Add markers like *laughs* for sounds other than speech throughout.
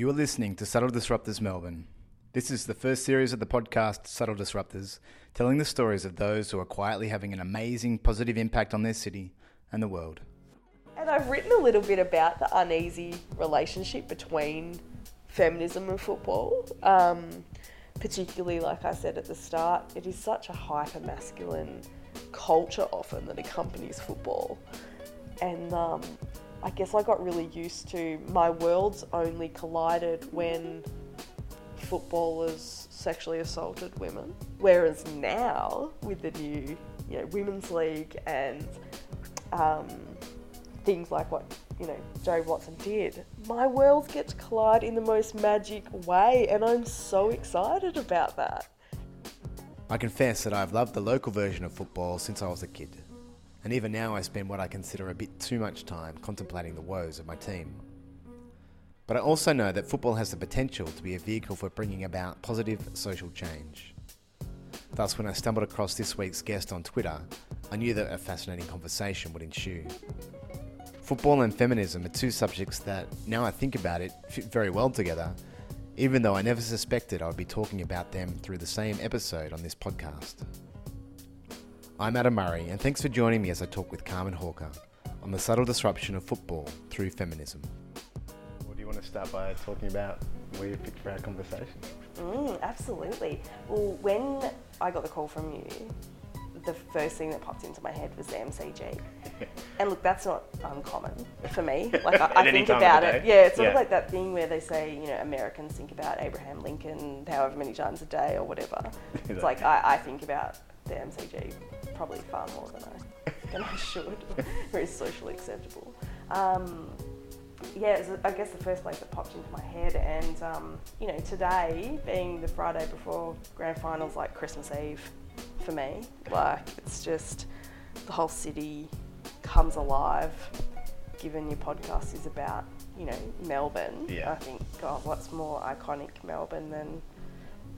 You are listening to Subtle Disruptors Melbourne. This is the first series of the podcast Subtle Disruptors, telling the stories of those who are quietly having an amazing positive impact on their city and the world. And I've written a little bit about the uneasy relationship between feminism and football. Um, particularly, like I said at the start, it is such a hyper masculine culture often that accompanies football. And um, I guess I got really used to my worlds only collided when footballers sexually assaulted women. Whereas now, with the new you know, women's league and um, things like what you know Joe Watson did, my worlds get to collide in the most magic way, and I'm so excited about that. I confess that I've loved the local version of football since I was a kid and even now I spend what I consider a bit too much time contemplating the woes of my team. But I also know that football has the potential to be a vehicle for bringing about positive social change. Thus, when I stumbled across this week's guest on Twitter, I knew that a fascinating conversation would ensue. Football and feminism are two subjects that, now I think about it, fit very well together, even though I never suspected I would be talking about them through the same episode on this podcast. I'm Adam Murray, and thanks for joining me as I talk with Carmen Hawker on the subtle disruption of football through feminism. What do you want to start by talking about where you picked for our conversation? Mm, absolutely. Well, when I got the call from you, the first thing that popped into my head was the MCG. *laughs* and look, that's not uncommon for me. *laughs* Like I, I think about it. Yeah, it's sort yeah. of like that thing where they say, you know, Americans think about Abraham Lincoln however many times a day or whatever. *laughs* it's like I, I think about the MCG probably far more than I than I should. *laughs* Very socially acceptable. Um, yeah, I guess the first place that popped into my head, and um, you know, today being the Friday before grand finals, like Christmas Eve for me. Like it's just the whole city comes alive. Given your podcast is about you know Melbourne, yeah. I think God, what's more iconic Melbourne than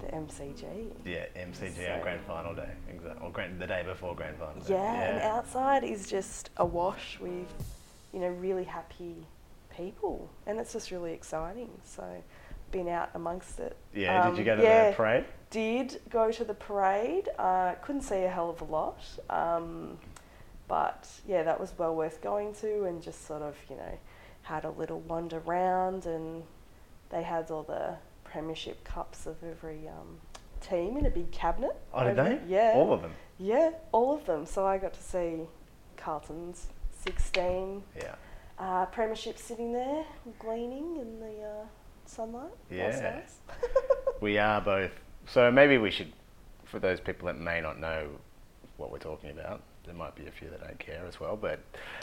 the MCG. Yeah, MCG so, on grand final day, exactly. Or grand, the day before grand final day. Yeah, yeah, and outside is just awash with, you know, really happy people, and it's just really exciting. So, been out amongst it. Yeah, um, did you go to yeah, the parade? Did go to the parade. Uh, couldn't see a hell of a lot. Um, but yeah, that was well worth going to, and just sort of, you know, had a little wander round, and they had all the premiership cups of every um, team in a big cabinet. Oh, did they? Yeah. All of them? Yeah, all of them. So I got to see Carlton's 16 yeah. uh, premiership sitting there, gleaning in the uh, sunlight. Yeah. *laughs* We are both. So maybe we should, for those people that may not know what we're talking about, there might be a few that don't care as well. But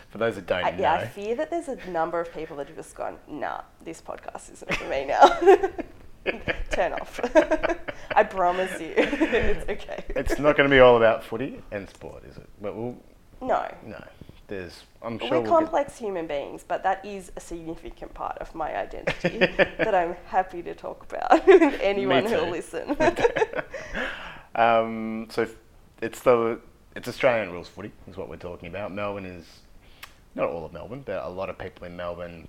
for those that don't I, know, yeah, I fear that there's a number of people that have just gone, "Nah, this podcast isn't for me now." *laughs* *laughs* Turn off. *laughs* I promise you, *laughs* it's okay. It's not going to be all about footy and sport, is it? But we'll, no. No. There's, I'm sure we're we'll complex human beings, but that is a significant part of my identity that I'm happy to talk about with anyone who'll listen. um, so it's the it's Australian rules footy is what we're talking about. Melbourne is not all of Melbourne, but a lot of people in Melbourne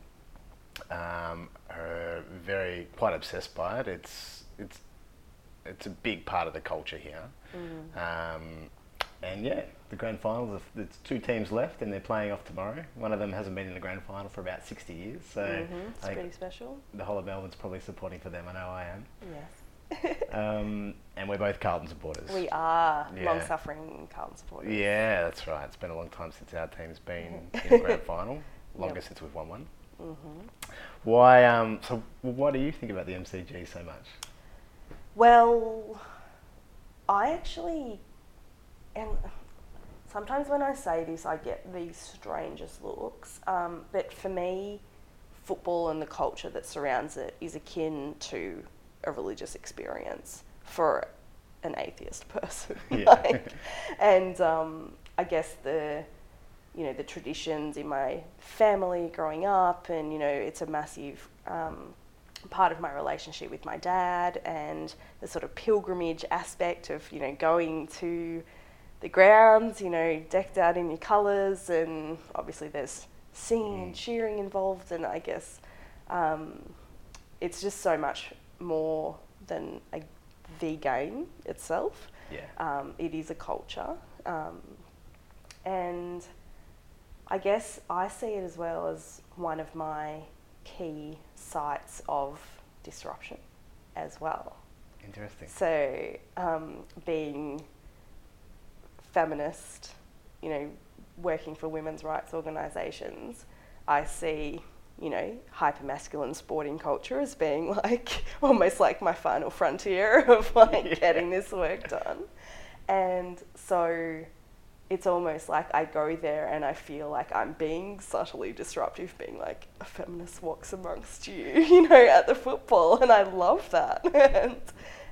um, are very quite obsessed by it. It's it's it's a big part of the culture here. Mm. Um, and yeah, the grand finals. There's two teams left, and they're playing off tomorrow. One of them hasn't been in the grand final for about 60 years, so mm-hmm. it's pretty special. The whole of Melbourne's probably supporting for them. I know I am. Yes. *laughs* um, and we're both Carlton supporters. We are yeah. long-suffering Carlton supporters. Yeah, that's right. It's been a long time since our team's been *laughs* in the grand final. Longer yep. since we've won one. Mm-hmm. Why? Um, so, why do you think about the MCG so much? Well, I actually, and sometimes when I say this, I get these strangest looks. Um, but for me, football and the culture that surrounds it is akin to a religious experience for an atheist *laughs* person. Yeah. like, and um, I guess the you know the traditions in my family growing up, and you know it's a massive um, part of my relationship with my dad, and the sort of pilgrimage aspect of you know going to the grounds, you know, decked out in your colours, and obviously there's singing and mm. cheering involved, and I guess. Um, it's just so much more than a, the game itself. Yeah. Um, it is a culture. Um, and I guess I see it as well as one of my key sites of disruption as well. Interesting. So, um, being feminist, you know, working for women's rights organisations, I see, you know, hyper masculine sporting culture as being *laughs* like almost like my final frontier of like *laughs* Yeah. getting this work done. And so it's almost like I go there and I feel like I'm being subtly disruptive, being like a feminist walks amongst you, *laughs* you know, at the football, and I love that. *laughs* and,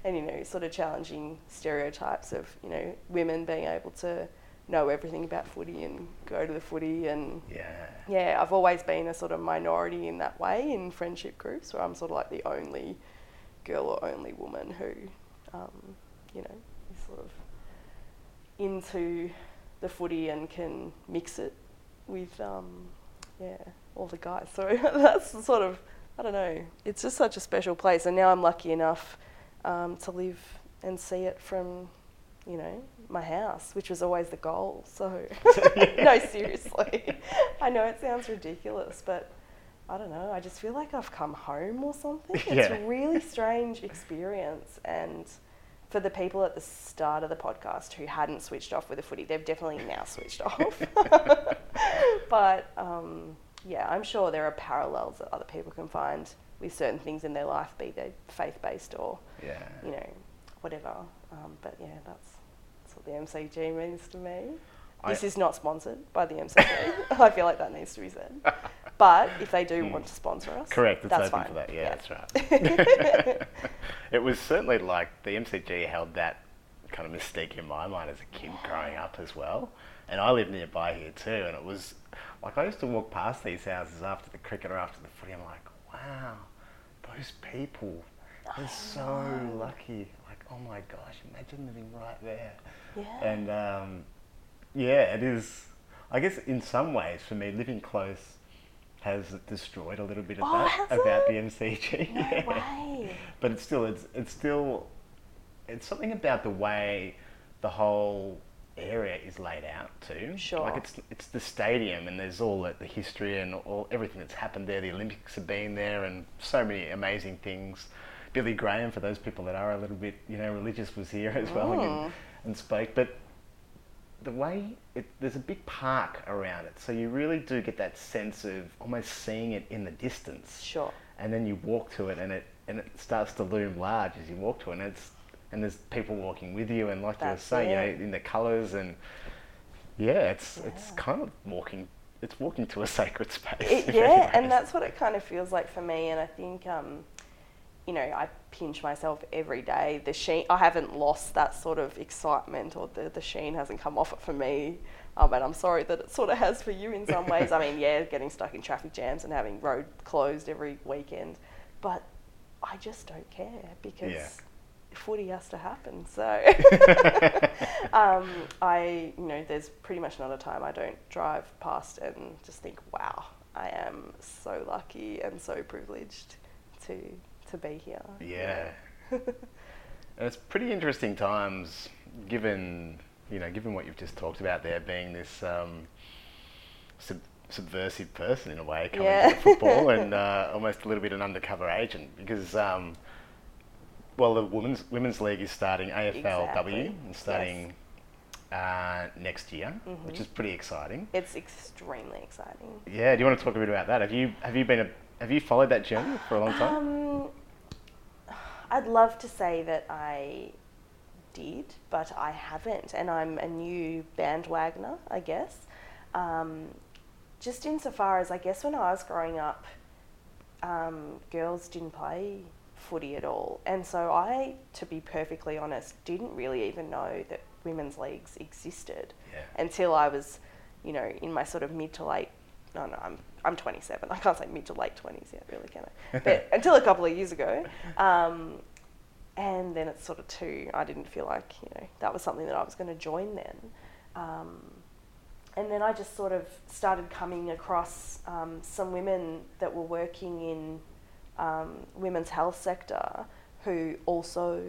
and you know, sort of challenging stereotypes of you know women being able to know everything about footy and go to the footy and Yeah. yeah, I've always been a sort of minority in that way in friendship groups where I'm sort of like the only girl or only woman who, um, you know, is sort of into the footy and can mix it with, um, yeah, all the guys. *laughs* So that's sort of, I don't know, it's just such a special place. And now I'm lucky enough um, to live and see it from, you know, my house, which was always the goal. *laughs* So, *laughs* no, seriously. I know it sounds ridiculous, but I don't know. I just feel like I've come home or something. It's a really strange experience. And for the people at the start of the podcast who hadn't switched off with the footy, they've definitely now switched off. *laughs* but um, yeah, I'm sure there are parallels that other people can find with certain things in their life, be they faith based or Yeah. you know whatever. Um, but yeah, that's that's what the MCG means to me. I- This is not sponsored by the MCG. *laughs* I feel like that needs to be said. *laughs* But if they do want to sponsor us. Correct, it's that's open fine. for that. Yeah, that's right. *laughs* it was certainly like the MCG held that kind of mystique in my mind as a kid growing up as well. And I live nearby here too, and it was like I used to walk past these houses after the cricket or after the footy. I'm like, wow, those people, they're so lucky. Like, oh my gosh, imagine living right there. Yeah. And um, yeah, it is. I guess in some ways, for me, living close has destroyed a little bit of Oh, that about it? the MCG. *laughs* No Yeah. way. But it's still, it's it's still, it's something about the way the whole area is laid out too. Sure. Like it's it's the stadium, and there's all the, the history and all everything that's happened there. The Olympics have been there, and so many amazing things. Billy Graham, for those people that are a little bit, you know, religious, was here as well Mm. and, and spoke. But the way it, there's a big park around it, so you really do get that sense of almost seeing it in the distance. Sure. And then you walk to it, and it and it starts to loom large as you walk to it, and it's and there's people walking with you, and like you were That's saying, you know, in the colours, and yeah, it's it's kind of walking. It's walking to a *laughs* sacred space. It, yeah, and that's what it kind of feels like for me. And I think, um, you know, I pinch myself every day. The sheen, I haven't lost that sort of excitement, or the the sheen hasn't come off it for me. Um, and I'm sorry that it sort of has for you in some *laughs* ways. I mean, yeah, getting stuck in traffic jams and having road closed every weekend, but I just don't care because Yeah. footy has to happen. So *laughs* um, I, you know, there's pretty much not a time I don't drive past and just think, wow, I am so lucky and so privileged to to be here. Yeah. and it's pretty interesting times, given you know, given what you've just talked about there, being this um, sub- subversive person in a way coming Yeah. to football *laughs* and uh, almost a little bit an undercover agent because. Um, well, the women's women's league is starting AFLW Exactly. and starting uh, next year, which is pretty exciting. It's extremely exciting. Yeah, do you want to talk a bit about that? Have you have you been a have you followed that journey for a long time? Um, I'd love to say that I did, but I haven't, and I'm a new bandwagoner, I guess. Um, just insofar as I guess when I was growing up, um, girls didn't play footy at all, and so I, to be perfectly honest, didn't really even know that women's leagues existed Yeah. until I was, you know, in my sort of mid to late. No, no, I'm I'm 27. I can't say mid to late 20s yet, really, can I? *laughs* But until a couple of years ago, um, and then it's sort of too. I didn't feel like you know that was something that I was going to join then. Um, and then I just sort of started coming across um, some women that were working in um, women's health sector who also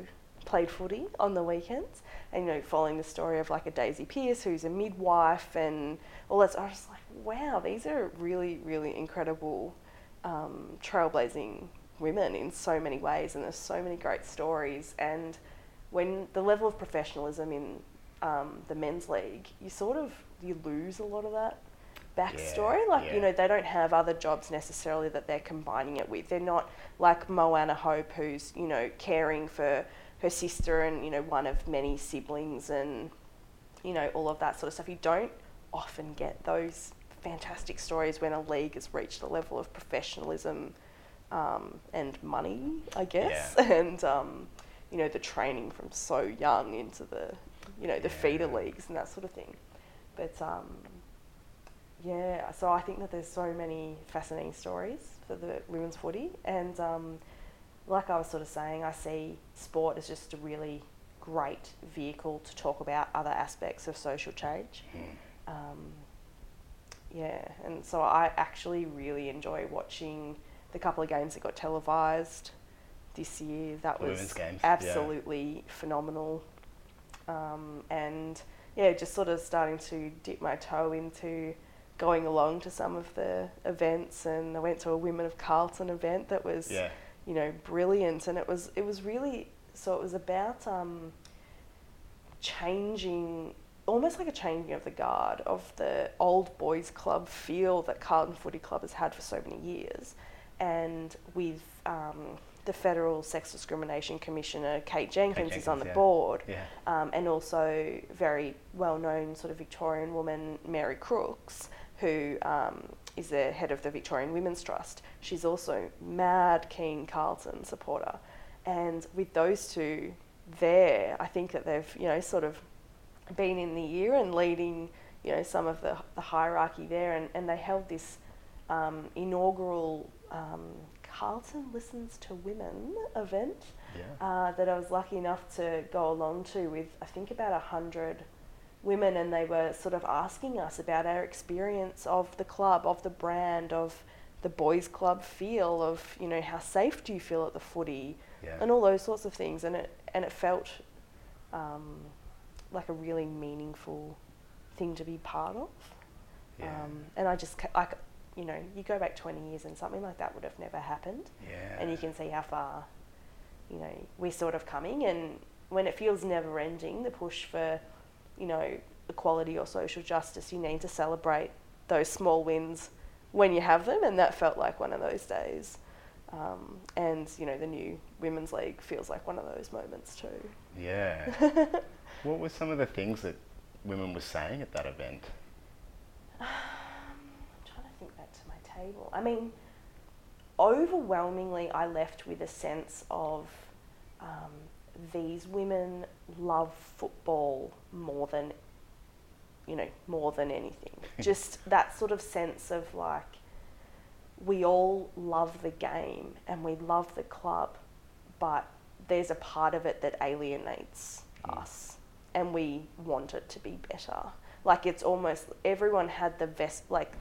played footy on the weekends. And, you know, following the story of like a Daisy Pearce who's a midwife and all that. I was like, wow, these are really, really incredible um, trailblazing women in so many ways. And there's so many great stories. And when the level of professionalism in um, the men's league, you sort of you lose a lot of that backstory. Yeah, like yeah. you know, they don't have other jobs necessarily that they're combining it with. They're not like Moana Hope, who's you know caring for her sister and you know one of many siblings and you know all of that sort of stuff. You don't often get those fantastic stories when a league has reached a level of professionalism um, and money, I guess, Yeah. *laughs* and um, you know the training from so young into the you know the feeder leagues and that sort of thing. But um, yeah, so I think that there's so many fascinating stories for the women's footy, and um, like I was sort of saying, I see sport as just a really great vehicle to talk about other aspects of social change. Mm. Um, yeah, and so I actually really enjoy watching the couple of games that got televised this year. That was women's games, yeah. absolutely phenomenal. Um, and yeah, just sort of starting to dip my toe into going along to some of the events. And I went to a Women of Carlton event that was Yeah. you know, brilliant. And it was it was really so it was about um, changing almost like a changing of the guard of the old boys club feel that Carlton Footy Club has had for so many years, and with um, the federal sex discrimination commissioner Kate Jenkins, is on the yeah. board, Yeah. um, and also very well known sort of Victorian woman Mary Crooks, who um, is the head of the Victorian Women's Trust. She's also mad keen Carlton supporter, and with those two there, I think that they've you know sort of been in the ear and leading you know some of the, the hierarchy there, and, and they held this um, inaugural um, Carlton Listens to Women event Yeah. uh, that I was lucky enough to go along to with I think about a hundred women, and they were sort of asking us about our experience of the club, of the brand, of the boys' club feel, of you know how safe do you feel at the footy, Yeah. and all those sorts of things, and it and it felt um, like a really meaningful thing to be part of. Yeah. Um, and I just, I, c- you know, you go back 20 years and something like that would have never happened yeah. and you can see how far you know we're sort of coming and when it feels never ending the push for you know equality or social justice you need to celebrate those small wins when you have them and that felt like one of those days um, and you know the new women's league feels like one of those moments too Yeah. *laughs* what were some of the things that women were saying at that event? *sighs* I'm trying to think back to my table. I mean, overwhelmingly, I left with a sense of um, these women love football more than, you know, more than anything. *laughs* Just that sort of sense of like, we all love the game and we love the club, but there's a part of it that alienates us and we want it to be better. Like it's almost everyone had the vest like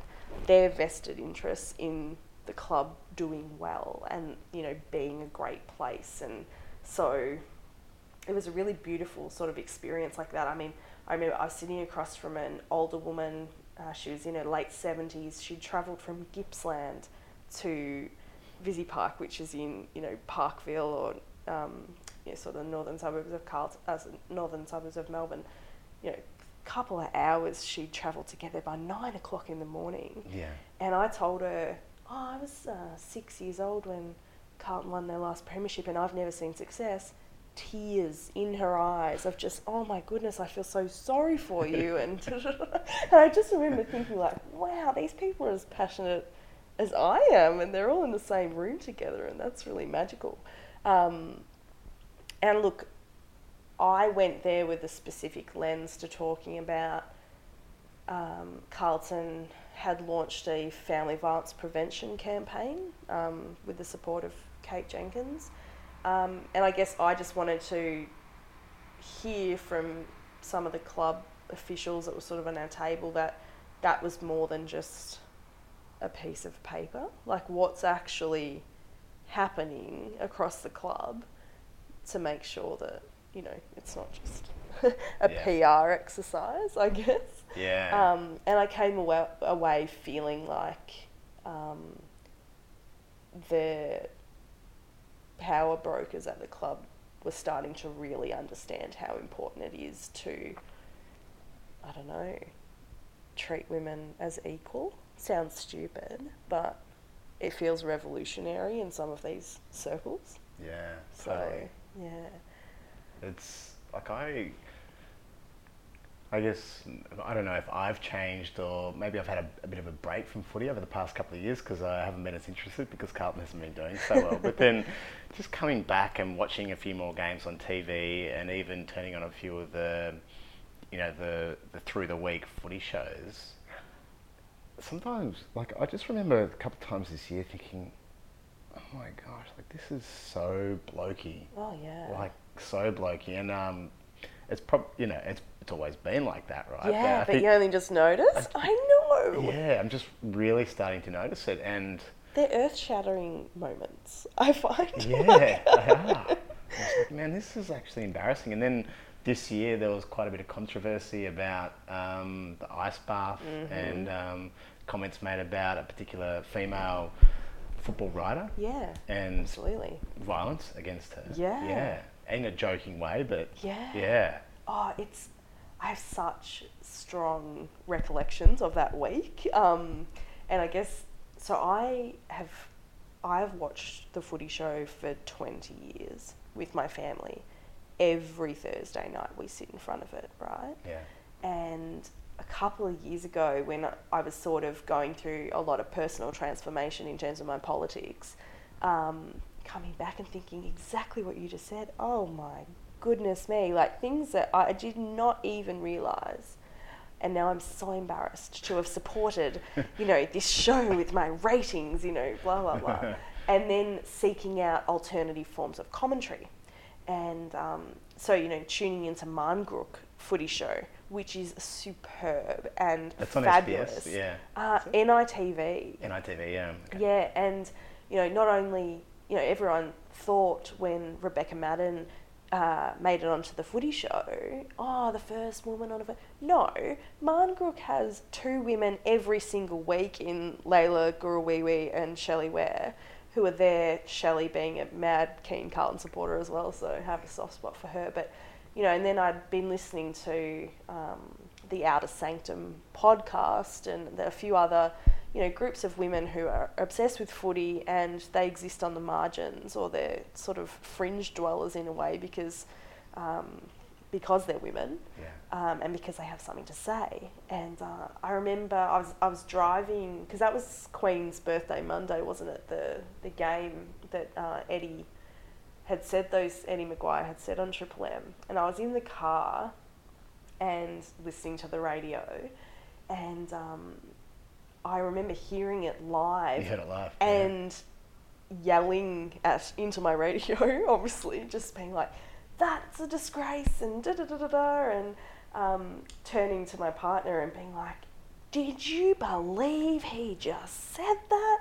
their vested interests in the club doing well and you know being a great place and so it was a really beautiful sort of experience like that. I mean, I remember I was sitting across from an older woman. Uh, she was in her late seventies. She'd travelled from Gippsland to Visy Park, which is in you know Parkville or um, you know, sort of northern suburbs of Carlton, uh, northern suburbs of Melbourne. You know, couple of hours she'd travelled to get there by nine o'clock in the morning. Yeah. And I told her, oh, I was uh, six years old when Carlton won their last premiership, and I've never seen success. Tears in her eyes of just, oh my goodness, I feel so sorry for you. *laughs* and, *laughs* and I just remember thinking, like, wow, these people are as passionate as I am, and they're all in the same room together, and that's really magical. Um, and look, I went there with a specific lens to talking about um, Carlton had launched a family violence prevention campaign um, with the support of Kate Jenkins. Um, and I guess I just wanted to hear from some of the club officials that were sort of on our table that that was more than just a piece of paper. Like, what's actually happening across the club to make sure that you know it's not just *laughs* a Yeah. PR exercise, I guess. Yeah. Um, and I came away, away feeling like um, the power brokers at the club were starting to really understand how important it is to, I don't know, treat women as equal. Sounds stupid, but it feels revolutionary in some of these circles. yeah. So, totally. Yeah. It's like I. I guess I don't know if I've changed or maybe I've had a, a bit of a break from footy over the past couple of years because I haven't been as interested because Carlton hasn't been doing so well. but then *laughs* just coming back and watching a few more games on TV and even turning on a few of the, you know, the, the through the week footy shows. Sometimes, like I just remember a couple of times this year thinking, oh my gosh, like this is so blokey Oh, yeah. like so blokey, and um, it's prob you know it's it's always been like that, right? yeah, I but think- you only just noticed? I know. yeah, I'm just really starting to notice it, and They're earth shattering moments, I find. yeah, they are. *laughs* Like, man, this is actually embarrassing. And then this year there was quite a bit of controversy about um, the ice bath Mm-hmm. and um, comments made about a particular female football writer yeah, and absolutely. violence against her. Yeah. yeah, in a joking way, but Yeah. yeah. Oh, it's. I have such strong recollections of that week. Um, and I guess. So I have. I've watched the footy show for 20 years with my family. Every Thursday night we sit in front of it, right? Yeah. And a couple of years ago, when I was sort of going through a lot of personal transformation in terms of my politics, um, coming back and thinking exactly what you just said. Oh my goodness me! Like things that I did not even realize. And now I'm so embarrassed to have supported, you know, this show with my ratings, you know, blah blah blah, *laughs* and then seeking out alternative forms of commentary and um, so you know tuning into Marngrook footy show, which is superb and That's on fabulous. SBS, yeah. Uh, it? NITV. NITV, yeah. Okay. Yeah, and you know not only you know everyone thought when Rebecca Maddern. Uh, made it onto the footy show. Oh, the first woman on a. No, Marngrook has two women every single week in Leila Gurruwiwi and Shelley Ware, who are there. Shelley being a mad keen Carlton supporter as well, so have a soft spot for her. But you know, and then I'd been listening to um, the Outer Sanctum podcast and a few other, you know, groups of women who are obsessed with footy and they exist on the margins or they're sort of fringe dwellers in a way because um, because they're women Yeah. um, and because they have something to say. And uh, I remember I was I was driving because that was Queen's birthday Monday, wasn't it? The the game that uh, Eddie had said those Eddie McGuire had said on Triple M, and I was in the car and listening to the radio, and um, I remember hearing it live You heard it live. yeah. and yelling at into my radio, *laughs* obviously, just being like, "That's a disgrace," and da da da da da, and um, turning to my partner and being like, "Did you believe he just said that?"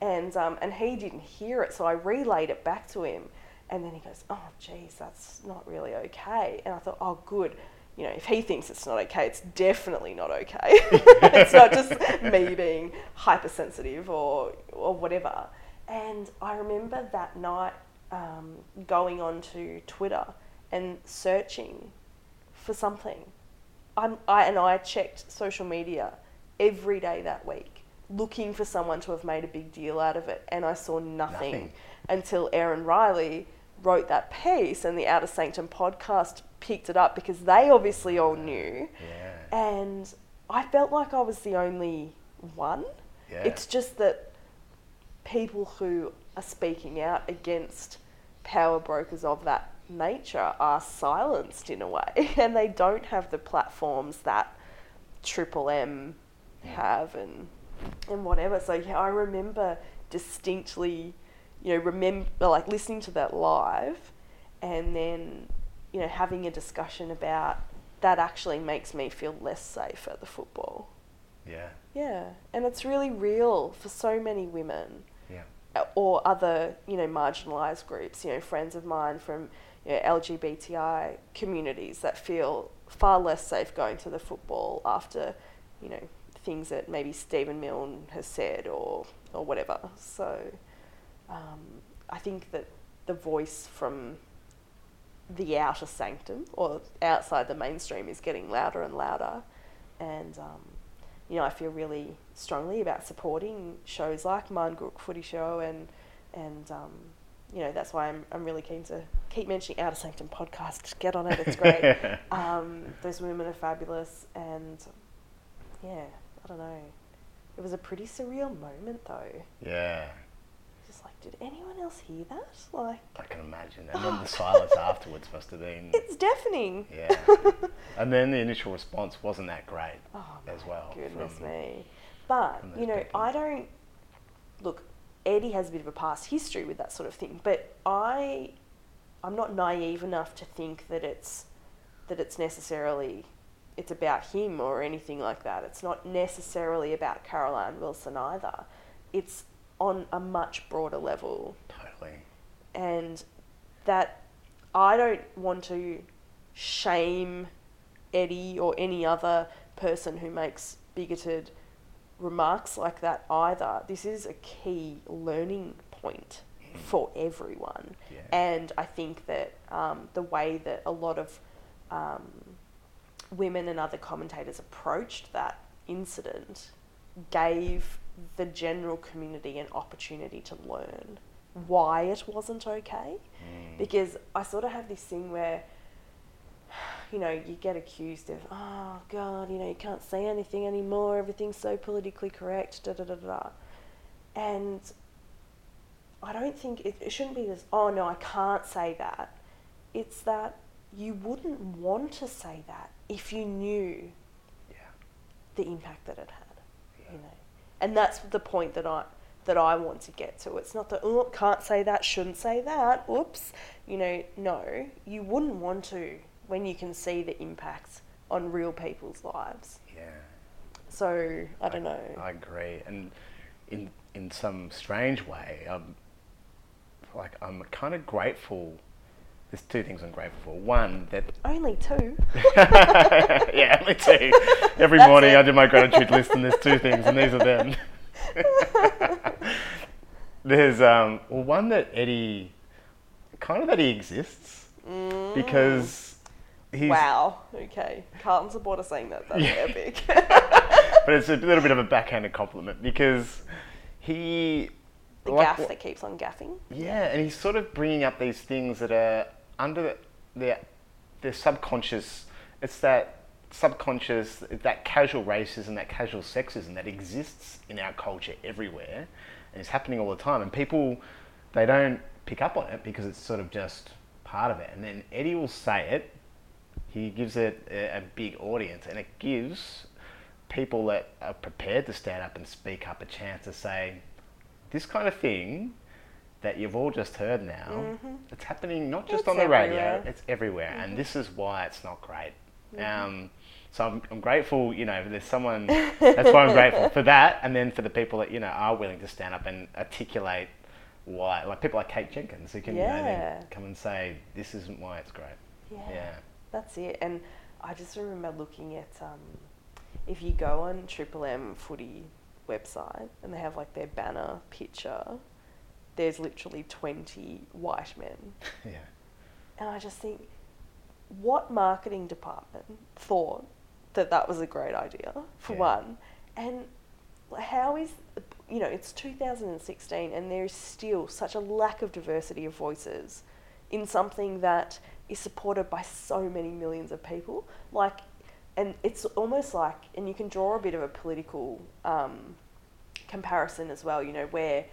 And um, and he didn't hear it, so I relayed it back to him, and then he goes, "Oh, geez, that's not really okay." And I thought, "Oh, good." You know, if he thinks it's not okay, it's definitely not okay. *laughs* it's not just *laughs* me being hypersensitive or or whatever. And I remember that night um, going onto Twitter and searching for something. I'm, I, and I checked social media every day that week, looking for someone to have made a big deal out of it, and I saw nothing, Nothing. until Erin Riley wrote that piece, and the Outer Sanctum podcast picked it up because they obviously all knew, Yeah. and I felt like I was the only one. Yeah. It's just that people who are speaking out against power brokers of that nature are silenced in a way, *laughs* and they don't have the platforms that Triple M have and and whatever. So yeah, I remember distinctly, you know, remember like listening to that live, and then you know having a discussion about that actually makes me feel less safe at the football. Yeah. Yeah, and it's really real for so many women. Yeah. or other, you know, marginalised groups, you know, friends of mine from you know, LGBTI communities that feel far less safe going to the football after, you know, things that maybe Stephen Milne has said or, or whatever. So um, I think that the voice from the outer sanctum or outside the mainstream is getting louder and louder. And, um, you know, I feel really strongly about supporting shows like Marngrook Footy Show and, and um, you know, that's why I'm, I'm really keen to keep mentioning Outer Sanctum podcast. Get on it, it's great. *laughs* um, those women are fabulous. And, yeah, I don't know. It was a pretty surreal moment, though. Yeah. Did anyone else hear that? Like, I can imagine. And then the silence afterwards must have been. *laughs* it's deafening. Yeah. *laughs* and then the initial response wasn't that great Oh, as well. Goodness from- me. But, you know, people. I don't. Look, Eddie has a bit of a past history with that sort of thing, but I. I'm not naive enough to think that it's that it's necessarily it's about him or anything like that. It's not necessarily about Caroline Wilson either. It's on a much broader level Totally. and that I don't want to shame Eddie or any other person who makes bigoted remarks like that either. This is a key learning point for everyone. Yeah. And I think that um, the way that a lot of um, women and other commentators approached that incident gave the general community an opportunity to learn why it wasn't okay. Mm. Because I sort of have this thing where, you know, you get accused of, oh God, you know, you can't say anything anymore, everything's so politically correct, da da da da. da." And I don't think it, it shouldn't be this, oh no, I can't say that. It's that you wouldn't want to say that if you knew Yeah. the impact that it had, Yeah. you know. And that's the point that I that I want to get to. It's not that oh can't say that, shouldn't say that. Oops, you know. No, you wouldn't want to when you can see the impacts on real people's lives. Yeah. So I don't know. I agree, and in in some strange way, I'm like I'm kind of grateful. There's two things I'm grateful for. One that *laughs* Only two. *laughs* yeah, me too. Every That's morning it. I do my gratitude list, and there's two things, and these are them. *laughs* there's um, well, one that Eddie, kind of that he exists because he's, Mm. Wow. Okay. Carlton supporter saying that. That's Yeah. epic. but it's a little bit of a backhanded compliment because he, the like gaff that keeps on gaffing. yeah, and he's sort of bringing up these things that are under the, the, the subconscious. It's that subconscious, that casual racism, that casual sexism that exists in our culture everywhere, and it's happening all the time. And people, they don't pick up on it because it's sort of just part of it. And then Eddie will say it. He gives it a, a big audience, and it gives people that are prepared to stand up and speak up a chance to say, this kind of thing that you've all just heard now, it's happening not just It's on the radio, everywhere. it's everywhere, and this is why it's not great. Um, so I'm, I'm grateful, you know, there's someone, that's why I'm grateful *laughs* for that, and then for the people that, you know, are willing to stand up and articulate why, like people like Kate Jenkins, who can, you know, come and say, this isn't why it's great. Yeah. Yeah. That's it. And I just remember looking at um, if you go on Triple M Footy website and they have like their banner picture, there's literally 20 white men. *laughs* Yeah. And I just think, what marketing department thought that that was a great idea, for Yeah. one? And how is, you know, it's 2016 and there is still such a lack of diversity of voices in something that is supported by so many millions of people. Like, and it's almost like, and you can draw a bit of a political um, comparison as well, you know, where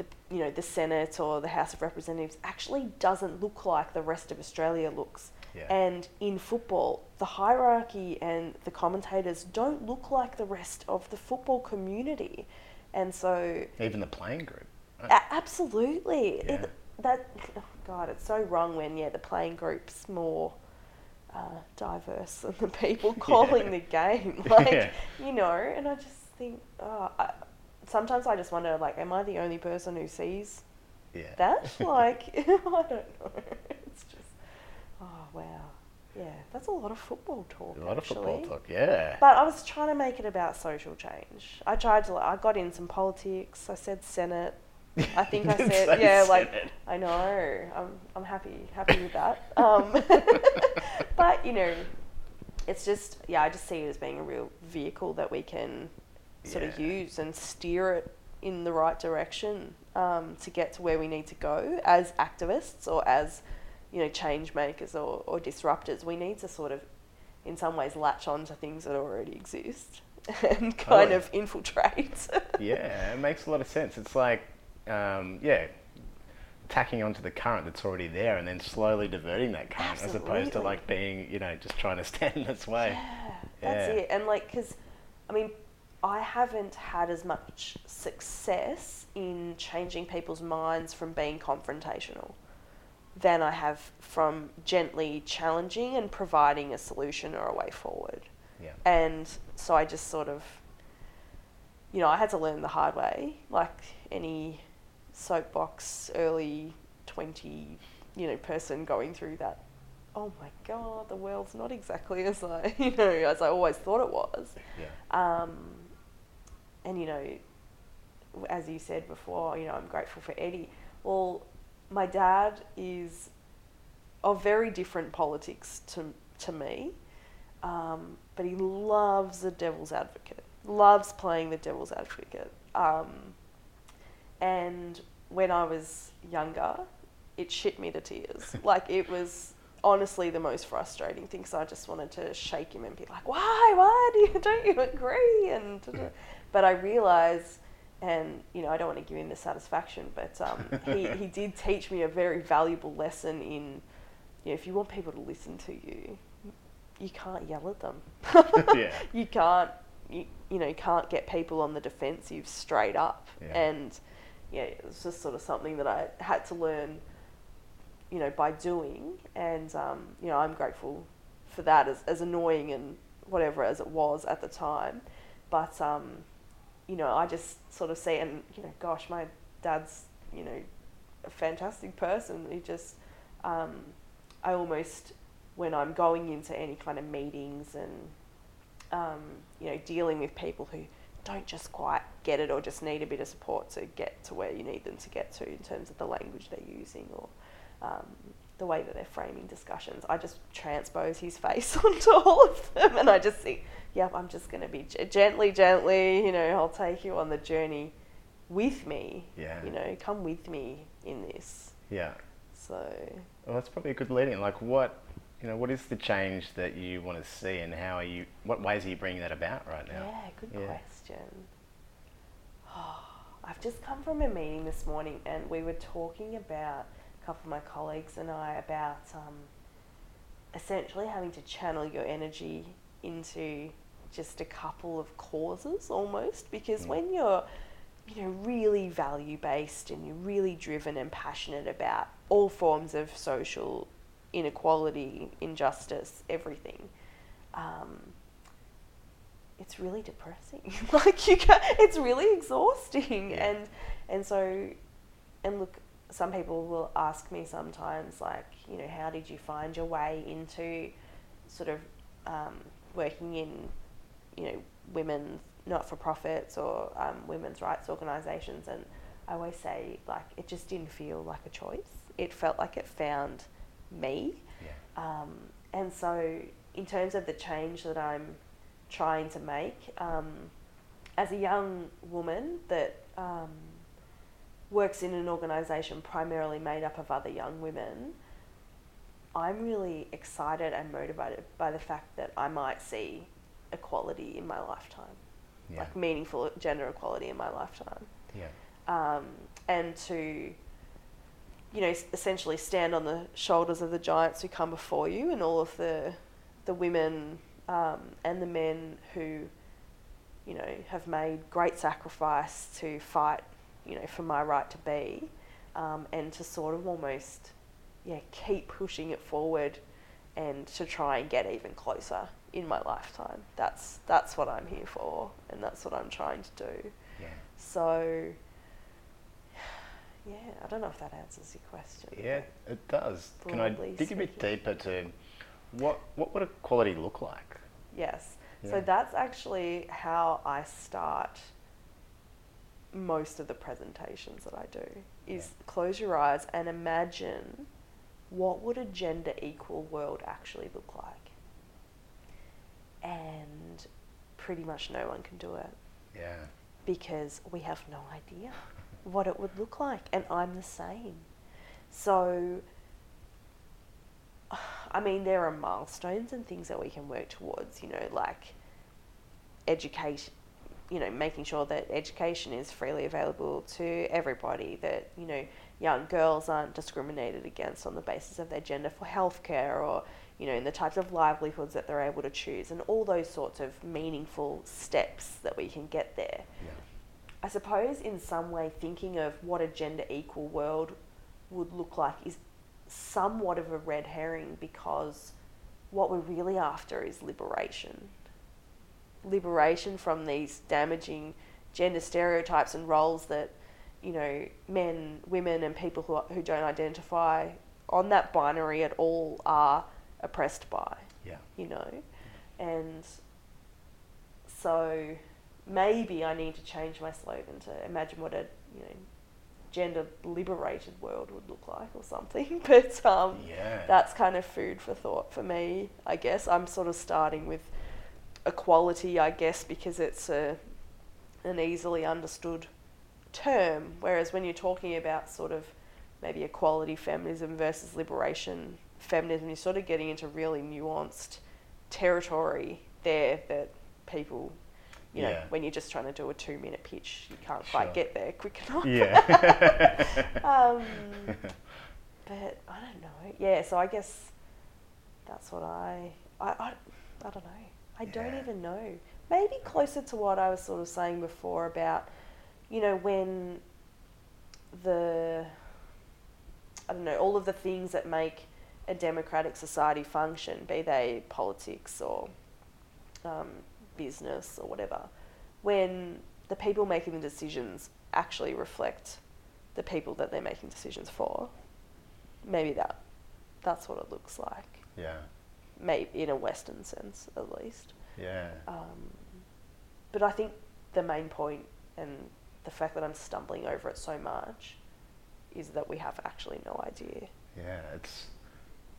the you know the Senate or the House of Representatives actually doesn't look like the rest of Australia looks. Yeah. And in football, the hierarchy and the commentators don't look like the rest of the football community, and so Even the playing group. a- absolutely, Yeah. it, that oh God, it's so wrong when yeah the playing group's more. Uh, diverse than the people *laughs* calling Yeah. the game, *laughs* like Yeah. you know, and I just think, oh, I, sometimes I just wonder, like, am I the only person who sees Yeah. that? *laughs* like, *laughs* I don't know. It's just, oh wow, yeah, that's a lot of football talk. A lot of football talk. Yeah. But I was trying to make it about social change. I tried to. I got in some politics. I said Senate. I think I *laughs* said yeah. Like I know. I'm. I'm happy. Happy with that. Um, but you know, it's just yeah. I just see it as being a real vehicle that we can sort of use and steer it in the right direction um, to get to where we need to go as activists or as you know change makers or, or disruptors. We need to sort of in some ways latch on to things that already exist *laughs* and kind of infiltrate. *laughs* yeah, it makes a lot of sense. It's like, um, yeah, tacking onto the current that's already there and then slowly diverting that current as opposed to like being, you know, just trying to *laughs* stand in its way. Yeah, that's it. And like, because I mean, I haven't had as much success in changing people's minds from being confrontational than I have from gently challenging and providing a solution or a way forward. Yeah. And so I just sort of, you know, I had to learn the hard way, like any soapbox early 20, you know, person going through that. Oh my God, the world's not exactly as I, *laughs* you know, as I always thought it was. Yeah. Um, and you know, as you said before, you know, I'm grateful for Eddie. Well, my dad is of very different politics to to me, um, but he loves the devil's advocate. Loves playing the devil's advocate. Um, and when I was younger, it shit me to tears. *laughs* like it was honestly the most frustrating thing. So I just wanted to shake him and be like, "Why? Why do you don't you agree?" And but I realize, and you know, I don't want to give him the satisfaction, but um, he *laughs* he did teach me a very valuable lesson in, you know, if you want people to listen to you, you can't yell at them. *laughs* Yeah. *laughs* You can't. You, you know, you can't get people on the defensive straight up. Yeah. And yeah, it was just sort of something that I had to learn, you know, by doing. And, um, you know, I'm grateful for that as, as annoying and whatever as it was at the time. But, um, you know, I just sort of see, and, you know, gosh, my dad's, you know, a fantastic person. He just, um, I almost, when I'm going into any kind of meetings and, um, you know, dealing with people who don't just quite get it or just need a bit of support to get to where you need them to get to in terms of the language they're using or um, the way that they're framing discussions. I just transpose his face *laughs* onto all of them and I just think, yep, I'm just going to be g- gently, gently, you know, I'll take you on the journey with me. Yeah. You know, come with me in this. Yeah. So, Well, that's probably a good lead in. Like, what, you know, what is the change that you want to see, and how are you? What ways are you bringing that about right now? Yeah, good Yeah. question. I've just come from a meeting this morning and we were talking about, a couple of my colleagues and I, about um, essentially having to channel your energy into just a couple of causes almost because when you're you know really value based and you're really driven and passionate about all forms of social inequality injustice everything um, it's really depressing. *laughs* like you can it's really exhausting Yeah. and and so and look some people will ask me sometimes like you know how did you find your way into sort of um, working in you know women not for profits or um, women's rights organisations and I always say like it just didn't feel like a choice it felt like it found me Yeah. um, and so, in terms of the change that I'm trying to make, um, as a young woman that um, works in an organisation primarily made up of other young women, I'm really excited and motivated by the fact that I might see equality in my lifetime, Yeah. like meaningful gender equality in my lifetime yeah. um, and to you know essentially stand on the shoulders of the giants who come before you and all of the the women um, and the men who you know have made great sacrifice to fight you know for my right to be um, and to sort of almost yeah keep pushing it forward and to try and get even closer in my lifetime that's that's what I'm here for and that's what I'm trying to do Yeah. So, yeah, I don't know if that answers your question. Yeah, it does. Can I dig a bit deeper to what what would a quality look like? Yes. Yeah. So that's actually how I start most of the presentations that I do is close your eyes and imagine what would a gender equal world actually look like. And pretty much no one can do it Yeah. because we have no idea *laughs* what it would look like and I'm the same. So *sighs* I mean there are milestones and things that we can work towards, you know, like education you know, making sure that education is freely available to everybody, that, you know, young girls aren't discriminated against on the basis of their gender for healthcare or, you know, in the types of livelihoods that they're able to choose and all those sorts of meaningful steps that we can get there. Yeah. I suppose in some way thinking of what a gender equal world would look like is somewhat of a red herring because what we're really after is liberation. Liberation from these damaging gender stereotypes and roles that, you know, men, women, and people who, are, who don't identify on that binary at all are oppressed by Yeah. you know. And so maybe I need to change my slogan to imagine what a you know gender liberated world would look like or something. *laughs* But um, Yeah. that's kind of food for thought for me. I guess I'm sort of starting with equality, I guess, because it's a an easily understood term. Whereas when you're talking about sort of maybe equality feminism versus liberation feminism, you're sort of getting into really nuanced territory there that people, you know, Yeah. when you're just trying to do a two minute pitch, you can't quite get there quick enough. Yeah. *laughs* *laughs* um, but I don't know. Yeah, so I guess that's what I, I, I, I don't know. I don't even know. Maybe closer to what I was sort of saying before about, you know, when the, I don't know, all of the things that make a democratic society function, be they politics or um, business or whatever, when the people making the decisions actually reflect the people that they're making decisions for, maybe that that's what it looks like. yeah. Maybe in a Western sense, at least. Yeah. Um, but I think the main point and the fact that I'm stumbling over it so much is that we have actually no idea. Yeah. It's.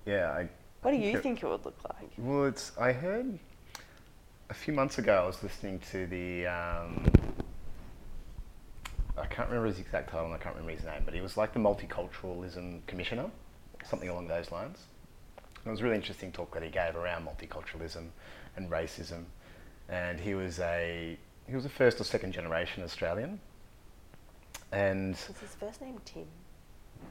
Yeah. I. What do you it- think it would look like? Well, it's. I heard a few months ago. I was listening to the. Um, I can't remember his exact title. and I can't remember his name, but he was like the multiculturalism commissioner, something along those lines. And it was a really interesting talk that he gave around multiculturalism and racism, and he was a he was a first or second generation Australian, and Is his first name Tim?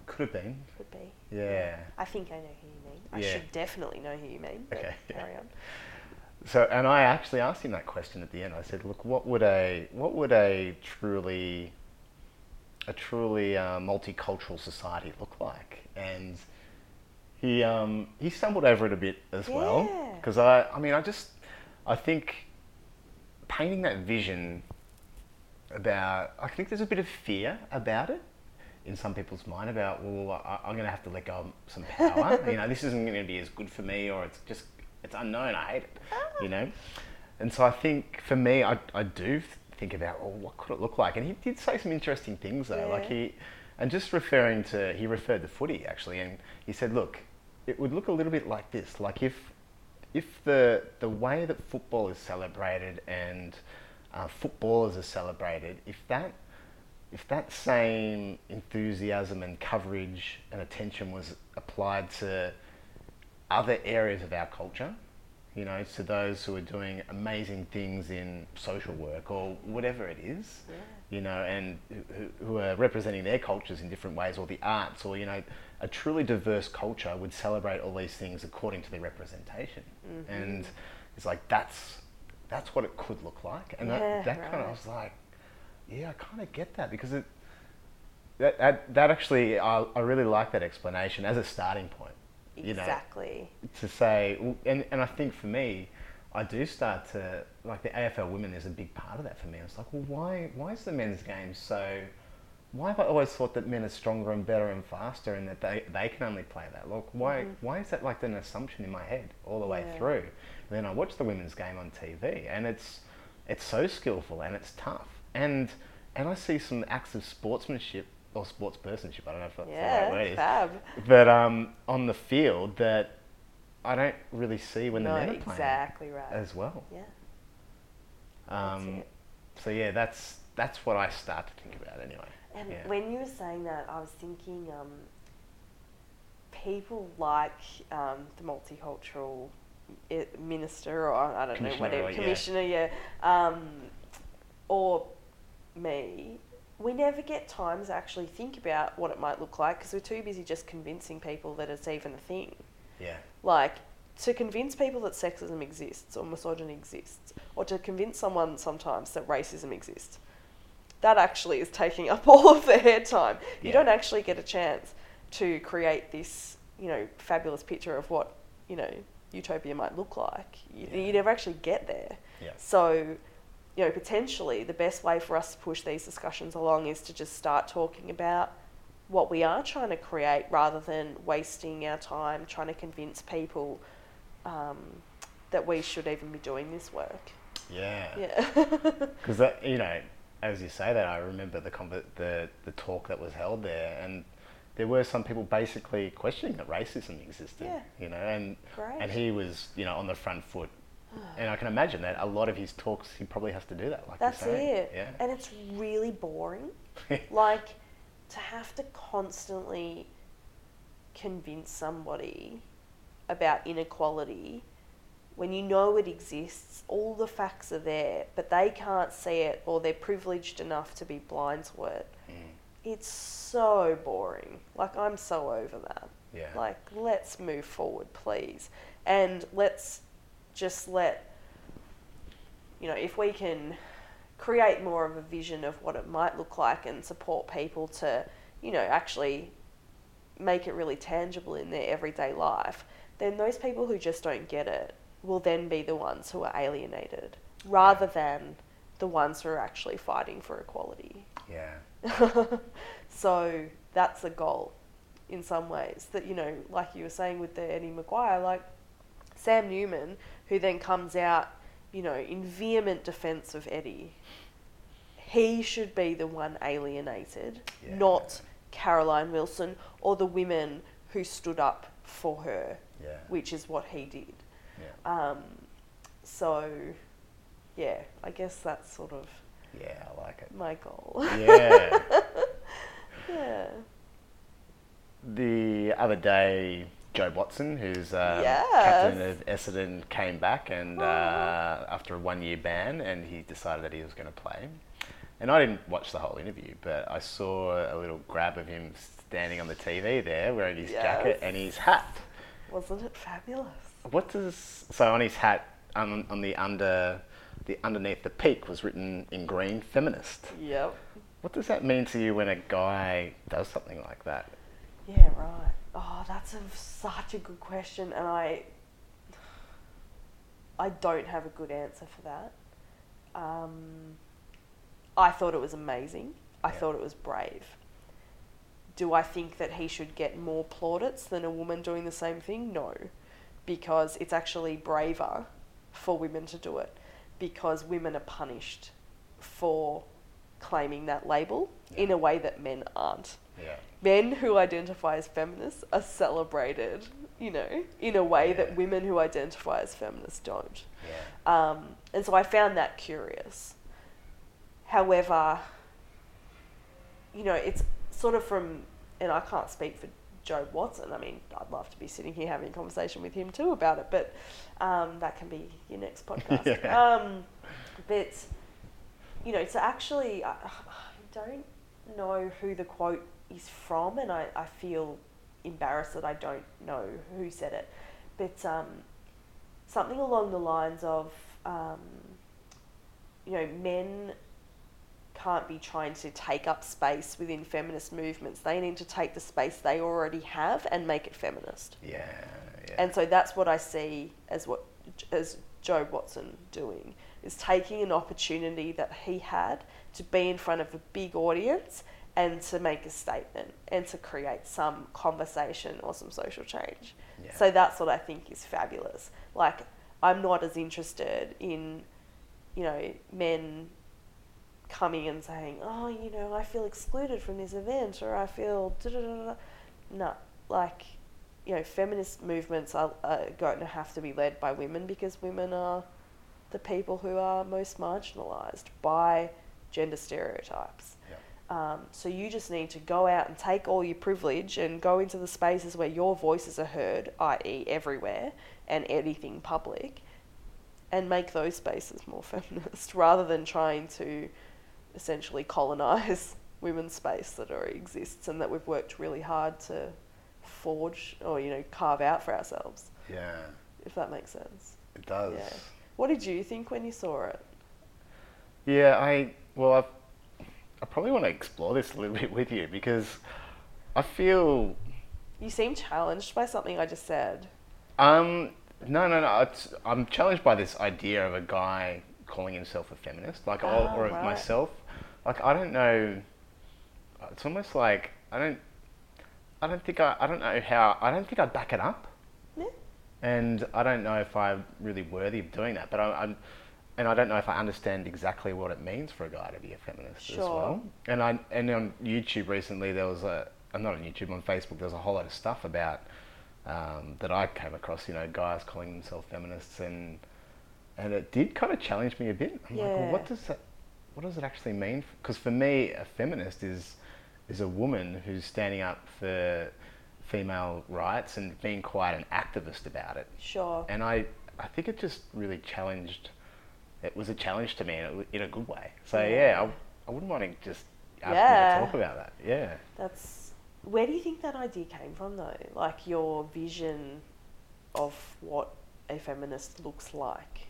could have been, Could be. yeah. I think I know who you mean. I Yeah. should definitely know who you mean. Okay, yeah. Carry on. So, and I actually asked him that question at the end. I said, "Look, what would a what would a truly a truly uh, multicultural society look like?" And he um, he stumbled over it a bit as well Yeah. because I I mean I just I think painting that vision about I think there's a bit of fear about it in some people's mind about well I, I'm going to have to let go of some power. *laughs* You know this isn't going to be as good for me or it's just it's unknown. I hate it you ah. know? And so I think for me I, I do think about well what could it look like? And he did say some interesting things though. Like he and just referring to he referred to footy actually and he said look it would look a little bit like this. Like if if the the way that football is celebrated and uh, footballers are celebrated, if that if that same enthusiasm and coverage and attention was applied to other areas of our culture, you know, to those who are doing amazing things in social work or whatever it is, Yeah. you know, and who, who are representing their cultures in different ways, or the arts, or you know, a truly diverse culture would celebrate all these things according to their representation, and it's like that's that's what it could look like, and Yeah, that, that kind of I was like, yeah, I kind of get that because it that that, that actually I, I really like that explanation as a starting point, you know, Exactly. to say, and, and I think for me, I do start to like the AFL women is a big part of that for me. It's like, well, why why is the men's game so? Why have I always thought that men are stronger and better and faster, and that they, they can only play that? Look, why why is that like an assumption in my head all the way Mm-hmm. Yeah. through? Then I watch the women's game on TV, and it's it's so skillful and it's tough, and and I see some acts of sportsmanship or sportspersonship. I don't know if that's the right word. Yeah, is. fab. But um, on the field, that I don't really see when no, the men are playing exactly right. as well. yeah. Um, so yeah, that's that's what I start to think about anyway. And yeah. when you were saying that, I was thinking um, people like um, the multicultural minister, or I don't know, whatever, yeah. commissioner, yeah, um, or me, we never get time to actually think about what it might look like because we're too busy just convincing people that it's even a thing. yeah, Like, to convince people that sexism exists or misogyny exists, or to convince someone sometimes that racism exists, that actually is taking up all of their time. You don't actually get a chance to create this, you know, fabulous picture of what, you know, utopia might look like. You, Yeah. you never actually get there. yeah, So, you know, potentially the best way for us to push these discussions along is to just start talking about what we are trying to create rather than wasting our time trying to convince people um, that we should even be doing this work. yeah. Yeah. *laughs* Because that you know, as you say that, I remember the conver- the the talk that was held there, and there were some people basically questioning that racism existed. Yeah. You know, and Great. and he was you know on the front foot. Ah. And I can imagine that a lot of his talks, he probably has to do that. Like That's it. Yeah. And it's really boring. *laughs* like to have to constantly convince somebody about inequality when you know it exists, all the facts are there, but they can't see it or they're privileged enough to be blind to it. It's so boring. Like, I'm so over that. Yeah. Like, let's move forward, please. And let's just let, you know, if we can create more of a vision of what it might look like and support people to, you know, actually make it really tangible in their everyday life, then those people who just don't get it will then be the ones who are alienated rather than the ones who are actually fighting for equality. yeah. *laughs* so that's a goal in some ways. That, you know, like you were saying with the Eddie McGuire, like Sam Newman, who then comes out, you know, in vehement defense of Eddie, he should be the one alienated, Yeah. not Caroline Wilson or the women who stood up for her, Yeah. which is what he did. Yeah. Um, so, yeah, I guess that's sort of Yeah, I like it. my goal. Yeah. *laughs* yeah. the other day, Jobe Watson, who's um, Yes. captain of Essendon, came back and uh, after a one-year ban, and he decided that he was going to play. And I didn't watch the whole interview, but I saw a little grab of him standing on the TV there, wearing his jacket and his hat. Wasn't it fabulous? What does so on his hat on, on the under the underneath the peak was written in green feminist. Yep. What does that mean to you when a guy does something like that? Yeah, right. Oh, that's a, such a good question, and I, I don't have a good answer for that. Um, I thought it was amazing. I Yeah. thought it was brave. Do I think that he should get more plaudits than a woman doing the same thing? No, because it's actually braver for women to do it, because women are punished for claiming that label in a way that men aren't Yeah. men who identify as feminists are celebrated, you know, in a way Yeah. that women who identify as feminists don't. Yeah. Um, and so I found that curious. However, you know, it's sort of from, and I can't speak for Jobe Watson. I mean, I'd love to be sitting here having a conversation with him too about it, but um, that can be your next *laughs* podcast. Yeah. um, but, you know, to actually, I, I don't know who the quote is from, and I, I feel embarrassed that I don't know who said it. But um, something along the lines of, um, you know, men can't be trying to take up space within feminist movements. They need to take the space they already have and make it feminist. Yeah. Yeah. And so that's what I see as what as Jobe Watson doing is taking an opportunity that he had to be in front of a big audience and to make a statement and to create some conversation or some social change. Yeah. So that's what I think is fabulous. Like I'm not as interested in, you know, men coming and saying, "Oh, you know, I feel excluded from this event," or "I feel," da-da-da-da." no, like, you know, feminist movements are, are going to have to be led by women because women are the people who are most marginalised by gender stereotypes. Um, so you just need to go out and take all your privilege and go into the spaces where your voices are heard, i.e., everywhere and anything public, and make those spaces more *laughs* feminist rather than trying to essentially colonize *laughs* women's space that already exists and that we've worked really hard to forge or you know carve out for ourselves. Yeah, If that makes sense. it does. Yeah. What did you think when you saw it? Yeah, I well, I've, I probably want to explore this a little *laughs* bit with you because I feel You seem challenged by something I just said. um no no no I'm challenged by this idea of a guy calling himself a feminist like or, Ah, or right. myself like I don't know it's almost like I don't I don't think I I don't know how I don't think I'd back it up Yeah. and I don't know if I'm really worthy of doing that. But I, I'm, and I don't know if I understand exactly what it means for a guy to be a feminist as Sure. well. And I and on YouTube recently there was a, I'm not on YouTube on Facebook. There was a whole lot of stuff about um, that I came across. You know, guys calling themselves feminists, and and it did kind of challenge me a bit. I'm like, well, Yeah. what does that, what does it actually mean? Because for me, a feminist is is a woman who's standing up for female rights and being quite an activist about it. Sure. And I, I think it just really challenged. It was a challenge to me in a, in a good way. So Yeah. yeah, I, I wouldn't want to just ask Yeah. talk about that. Yeah. That's where do you think that idea came from though? Like your vision of what a feminist looks like.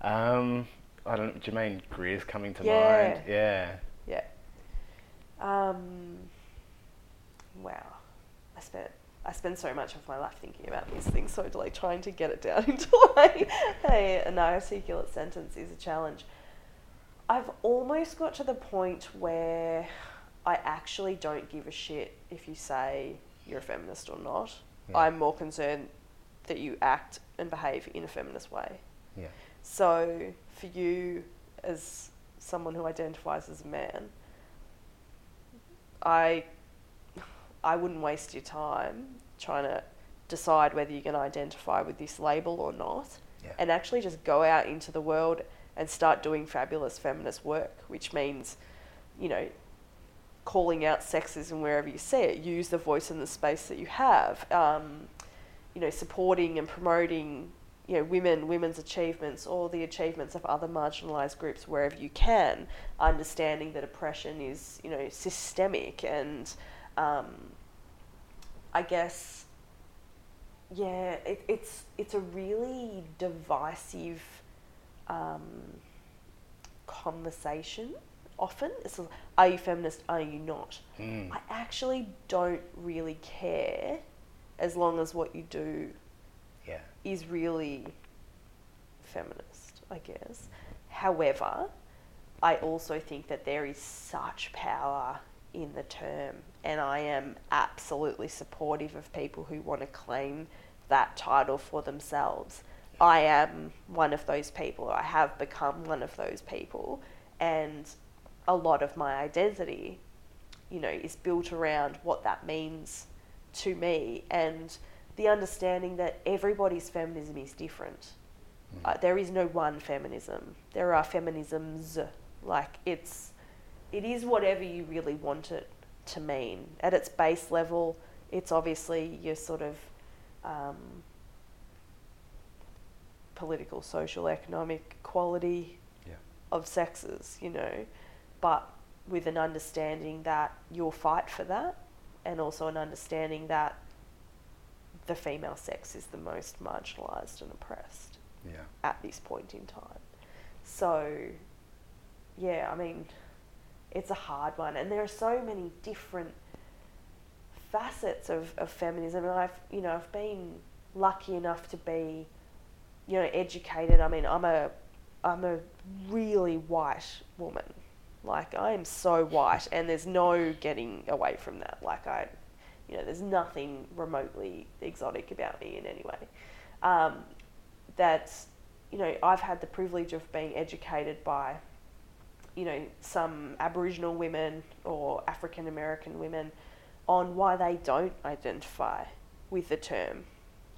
Um, I don't. Know, Germaine Greer's coming to Yeah. mind. Yeah. Yeah. Um wow. I spent I spend so much of my life thinking about these things, so like trying to get it down *laughs* into like a, an articulate sentence is a challenge. I've almost got to the point where I actually don't give a shit if you say you're a feminist or not. Yeah. I'm more concerned that you act and behave in a feminist way. Yeah. So, for you, as someone who identifies as a man, I, I wouldn't waste your time trying to decide whether you're going to identify with this label or not, Yeah. and actually just go out into the world and start doing fabulous feminist work, which means, you know, calling out sexism wherever you see it. Use the voice in the space that you have. Um, you know, supporting and promoting, you know, women, women's achievements, or the achievements of other marginalised groups wherever you can. Understanding that oppression is, you know, systemic and, um, I guess, yeah, it, it's it's a really divisive um, conversation. Often, it's a, are you feminist? Are you not? Mm. I actually don't really care as long as what you do Yeah. is really feminist, I guess. However, I also think that there is such power in the term, and I am absolutely supportive of people who want to claim that title for themselves. I am one of those people, I have become one of those people, and a lot of my identity, you know, is built around what that means to me and the understanding that everybody's feminism is different. Uh, there is no one feminism. There are feminisms. Like it's, it is whatever you really want it to mean. At its base level, it's obviously your sort of um, political, social, economic quality Yeah. of sexes, you know, but with an understanding that you'll fight for that and also an understanding that the female sex is the most marginalised and oppressed Yeah. at this point in time. So, yeah, I mean, it's a hard one, and there are so many different facets of, of feminism. And I've, you know, I've been lucky enough to be you know, educated. I mean, I'm a, I'm a really white woman. Like I am so white, and there's no getting away from that. Like I, you know, there's nothing remotely exotic about me in any way. Um, that, you know, I've had the privilege of being educated by, you know, some Aboriginal women or African American women on why they don't identify with the term,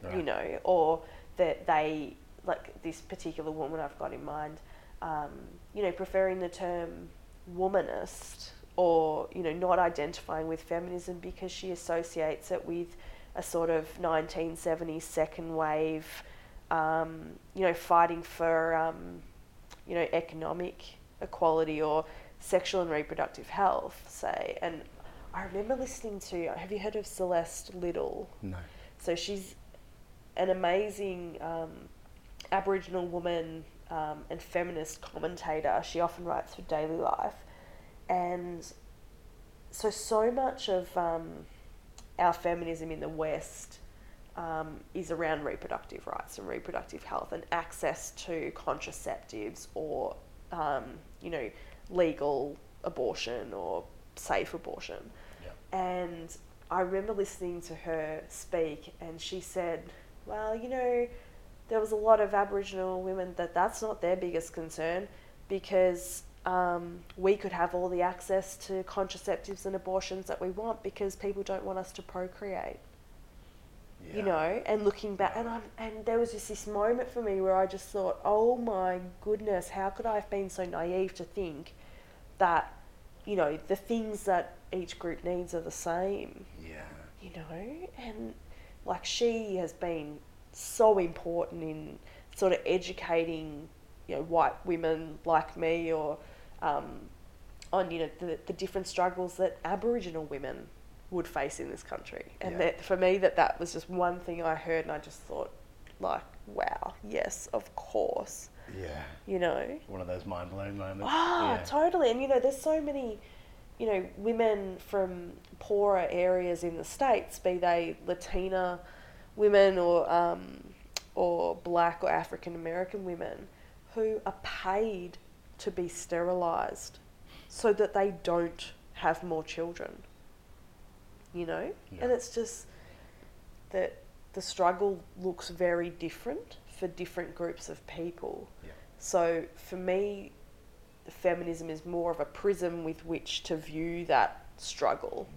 right. you know, or that they, like this particular woman I've got in mind, um, you know, preferring the term womanist or, you know, not identifying with feminism because she associates it with a sort of 1970s second wave, um, you know, fighting for, um, you know, economic equality or sexual and reproductive health, say. And I remember listening to, have you heard of Celeste Liddle? No. So she's an amazing um, Aboriginal woman um, and feminist commentator. She often writes for Daily Life. And so, so much of um, our feminism in the West um, is around reproductive rights and reproductive health and access to contraceptives or, um, you know, legal abortion or safe abortion. Yeah. And I remember listening to her speak, and she said, Well, you know, there was a lot of Aboriginal women that that's not their biggest concern because um, we could have all the access to contraceptives and abortions that we want because people don't want us to procreate. Yeah. You know, and looking back, and I'm, and there was just this moment for me where I just thought, oh my goodness, how could I have been so naive to think that, you know, the things that each group needs are the same. Yeah. You know, and like she has been so important in sort of educating, you know, white women like me or um, on you know the, the different struggles that Aboriginal women would face in this country. And yeah. that for me that that was just one thing I heard and I just thought like wow yes of course yeah you know one of those mind blowing moments ah yeah. totally and you know there's so many you know, women from poorer areas in the states, be they Latina women or um, or black or African American women, who are paid to be sterilised so that they don't have more children. You know, yeah. and it's just that the struggle looks very different for different groups of people. Yeah. So for me, feminism is more of a prism with which to view that struggle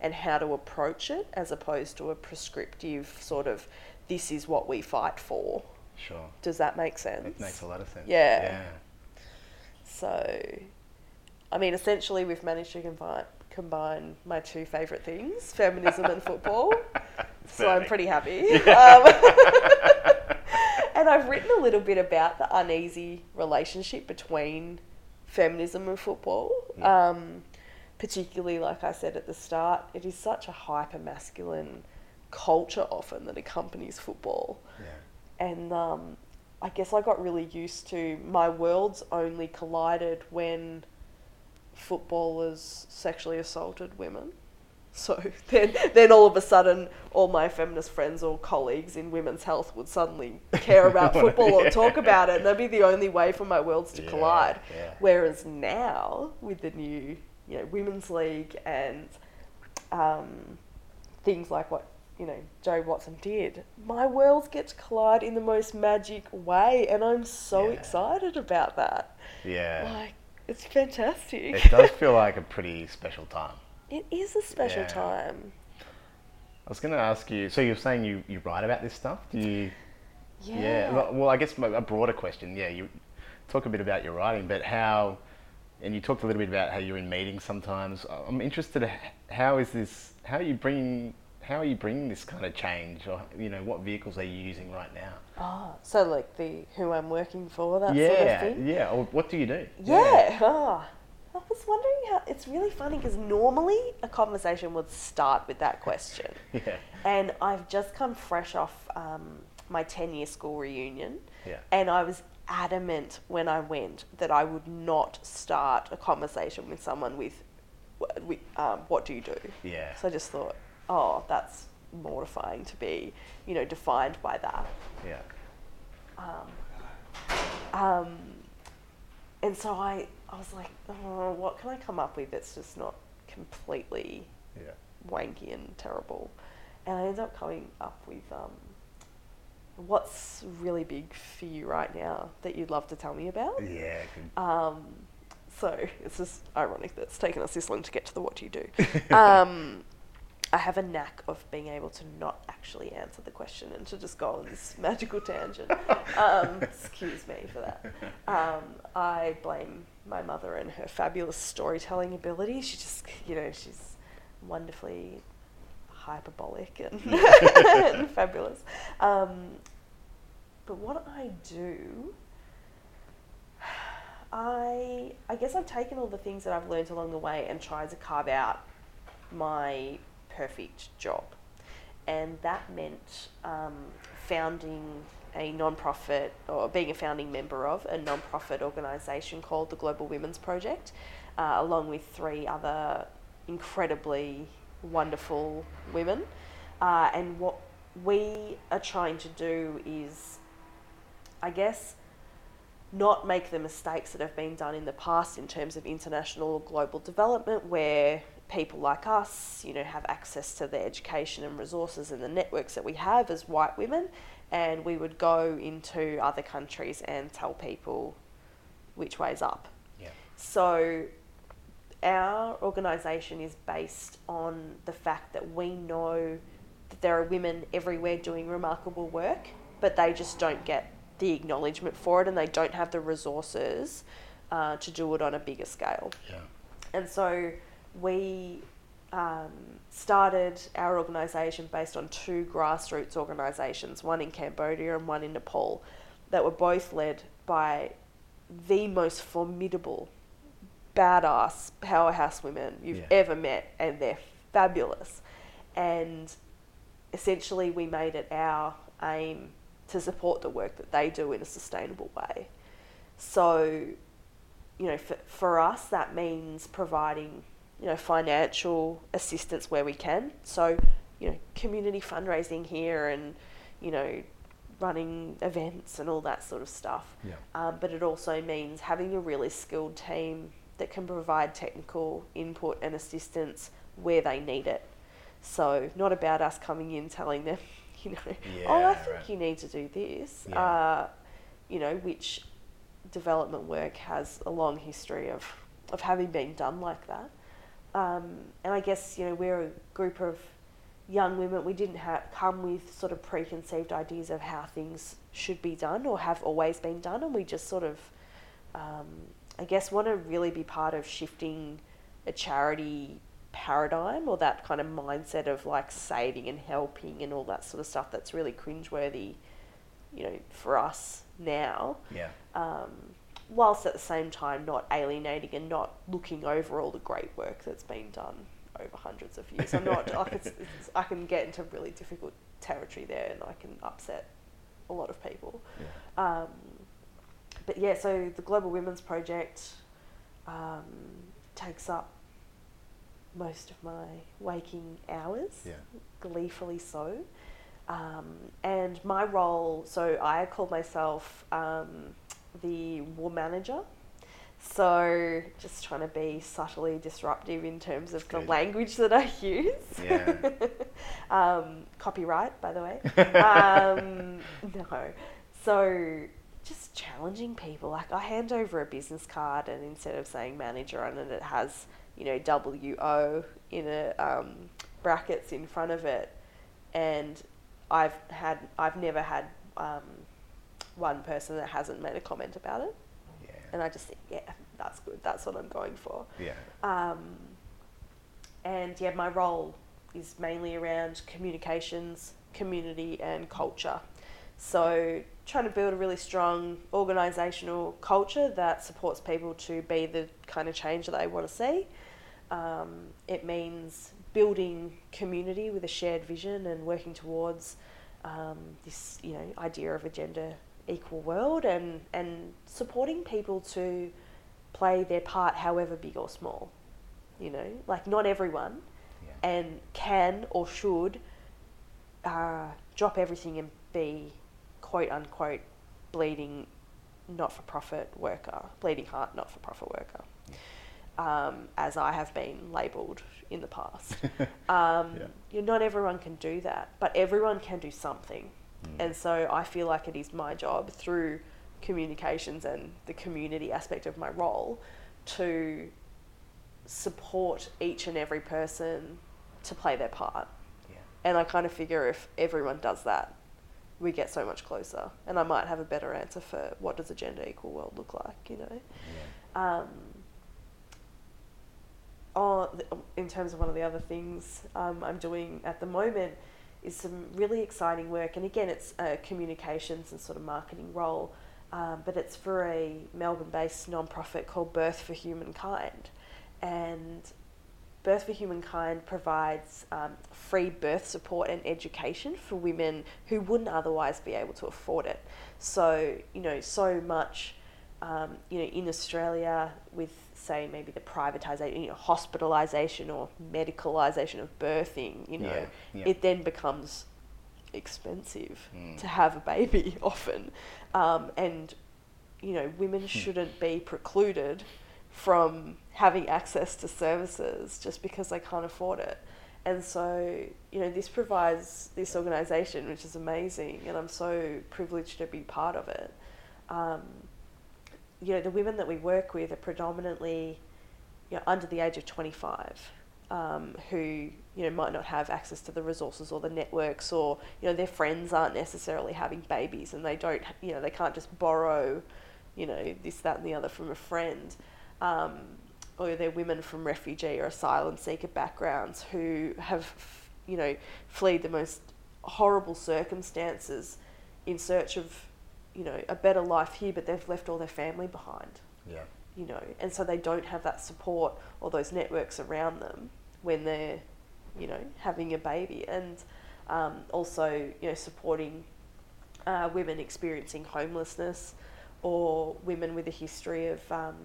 and how to approach it as opposed to a prescriptive sort of this is what we fight for. Sure. Does that make sense? It makes a lot of sense. Yeah. Yeah. So, I mean, essentially, we've managed to combine combine my two favourite things, feminism and football. *laughs* so I'm pretty happy. Um, *laughs* and I've written a little bit about the uneasy relationship between feminism and football. Yeah. Um, particularly, like I said at the start, it is such a hyper masculine culture often that accompanies football. Yeah. And um, I guess I got really used to my worlds only collided when footballers sexually assaulted women. So *laughs* then, then all of a sudden, all my feminist friends or colleagues in women's health would suddenly care *laughs* about football or talk about it, and that'd be the only way for my worlds to yeah, collide. Yeah. Whereas now, with the new, you know, women's league and um, things like what you know Jobe Watson did, my worlds get to collide in the most magic way, and I'm so yeah. excited about that. Yeah, like it's fantastic. It does feel like a pretty special time. *laughs* It is a special yeah. time. I was going to ask you. So you're saying you, you write about this stuff? Do you? Yeah. yeah. Well, I guess a broader question. Yeah, you talk a bit about your writing, but how? And you talked a little bit about how you're in meetings sometimes. I'm interested. How is this? How are you bringing? How are you bringing this kind of change? Or you know, what vehicles are you using right now? Oh, so like the who I'm working for, that yeah, sort of thing. Yeah. Or what do you do? Yeah. yeah. Oh, I was wondering how it's really funny because normally a conversation would start with that question. *laughs* Yeah. And I've just come fresh off um, my 10 year school reunion. Yeah. And I was adamant when I went that I would not start a conversation with someone with, with um, what do you do? Yeah. So I just thought, oh, that's mortifying to be, you know, defined by that. Yeah. Um, um, and so I, I was like, oh, what can I come up with that's just not completely Yeah. wanky and terrible? And I ended up coming up with um, what's really big for you right now that you'd love to tell me about. Yeah. Um, so it's just ironic that it's taken us this long to get to the what do you do. *laughs* um, I have a knack of being able to not actually answer the question and to just go on this *laughs* magical tangent. Um, *laughs* excuse me for that. Um, I blame my mother and her fabulous storytelling ability. She just, you know, she's wonderfully hyperbolic and, *laughs* and fabulous. Um, but what I do, I I guess I've taken all the things that I've learned along the way and tried to carve out my perfect job, and that meant um, founding a non-profit or being a founding member of a non-profit organisation called the Global Women's Project, uh, along with three other incredibly wonderful women, uh, and what we are trying to do is, I guess not make the mistakes that have been done in the past in terms of international or global development where people like us you know have access to the education and resources and the networks that we have as white women and we would go into other countries and tell people which way's up Yeah. so our organisation is based on the fact that we know that there are women everywhere doing remarkable work, but they just don't get the acknowledgement for it and they don't have the resources uh, to do it on a bigger scale. Yeah. And so we um, started our organisation based on two grassroots organisations, one in Cambodia and one in Nepal, that were both led by the most formidable, badass powerhouse women you've Yeah. ever met, and they're fabulous. And essentially, we made it our aim to support the work that they do in a sustainable way. So, you know, for, for us, that means providing, you know, financial assistance where we can. So, you know, community fundraising here and, you know, running events and all that sort of stuff. Yeah. Um, but it also means having a really skilled team that can provide technical input and assistance where they need it. So, not about us coming in telling them, *laughs* you know, oh, I think right. you need to do this. Yeah. Uh, you know, which development work has a long history of, of having been done like that. Um, and I guess, you know, we're a group of young women. We didn't have, come with sort of preconceived ideas of how things should be done or have always been done. And we just sort of, um, I guess, want to really be part of shifting a charity paradigm or that kind of mindset of like saving and helping and all that sort of stuff that's really cringeworthy, you know, for us now Yeah. um, whilst at the same time not alienating and not looking over all the great work that's been done over hundreds of years. I'm not like it's, *laughs* it's, I can get into really difficult territory there, and I can upset a lot of people. Yeah. Um, but yeah, so the Global Women's Project um, takes up most of my waking hours Yeah. gleefully so. Um, and my role, so I call myself um, the war manager. So just trying to be subtly disruptive in terms of the language that I use. Yeah. *laughs* um, copyright, by the way. *laughs* um, no. So just challenging people. Like I hand over a business card, and instead of saying manager on it, it has you know W O in a um, brackets in front of it, and I've had I've never had um, one person that hasn't made a comment about it, Yeah. and I just think yeah, that's good. That's what I'm going for. Yeah. Um, and yeah, my role is mainly around communications, community, and culture. So, trying to build a really strong organisational culture that supports people to be the kind of change that they want to see. Um, it means building community with a shared vision and working towards um, this, you know, idea of a gender equal world and, and supporting people to play their part, however big or small. You know, like not everyone Yeah. and can or should uh, drop everything and be quote unquote bleeding not for profit worker, bleeding heart not for profit worker, um, as I have been labelled in the past. *laughs* Um, Yeah. you know, not everyone can do that, but everyone can do something. Mm. And so I feel like it is my job through communications and the community aspect of my role to support each and every person to play their part. Yeah. And I kind of figure if everyone does that, we get so much closer. And I might have a better answer for what does a gender equal world look like, you know? Yeah. Um, oh, th- in terms of one of the other things um, I'm doing at the moment is some really exciting work, and again, it's a communications and sort of marketing role, um, but it's for a Melbourne-based non-profit called Birth for Humankind, and Birth for Humankind provides um, free birth support and education for women who wouldn't otherwise be able to afford it. So, you know, so much, um, you know, in Australia with, say, maybe the privatisation, you know, hospitalisation or medicalization of birthing, you know, Yeah, yeah. it then becomes expensive Mm. to have a baby *laughs* often. Um, and, you know, Hmm. women shouldn't be precluded from having access to services just because they can't afford it. And so, you know, this provides this organisation, which is amazing, and I'm so privileged to be part of it. Um, you know, the women that we work with are predominantly, you know, under the age of 25, um, who, you know, might not have access to the resources or the networks, or, you know, their friends aren't necessarily having babies and they don't, you know, they can't just borrow, you know, this, that, and the other from a friend. Um, or they're women from refugee or asylum seeker backgrounds who have, you know, fled the most horrible circumstances in search of, you know, a better life here, but they've left all their family behind, Yeah. you know, and so they don't have that support or those networks around them when they're, you know, having a baby, and um, also, you know, supporting uh, women experiencing homelessness or women with a history of um,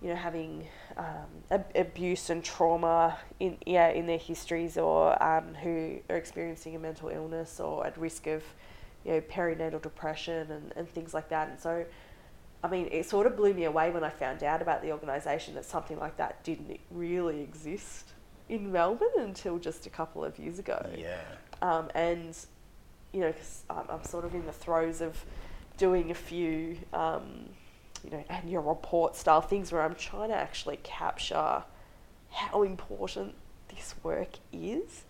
you know having um, ab- abuse and trauma in yeah in their histories or um, who are experiencing a mental illness or at risk of you know perinatal depression and, and things like that. And so I mean it sort of blew me away when I found out about the organisation that something like that didn't really exist in Melbourne until just a couple of years ago. Yeah. um, and you know, because I'm, I'm sort of in the throes of doing a few, um, you know, annual report style things where I'm trying to actually capture how important this work is,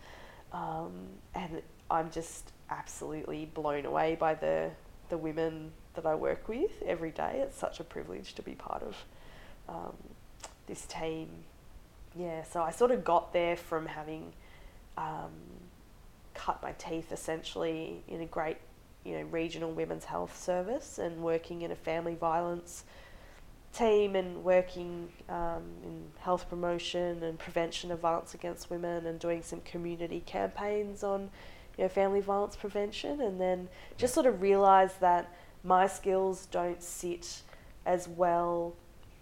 um, and I'm just absolutely blown away by the the women that I work with every day. It's such a privilege to be part of um, this team. Yeah, so I sort of got there from having um, cut my teeth essentially in a great, you know, regional women's health service and working in a family violence team and working um, in health promotion and prevention of violence against women and doing some community campaigns on, you know, family violence prevention and then just sort of realize that my skills don't sit as well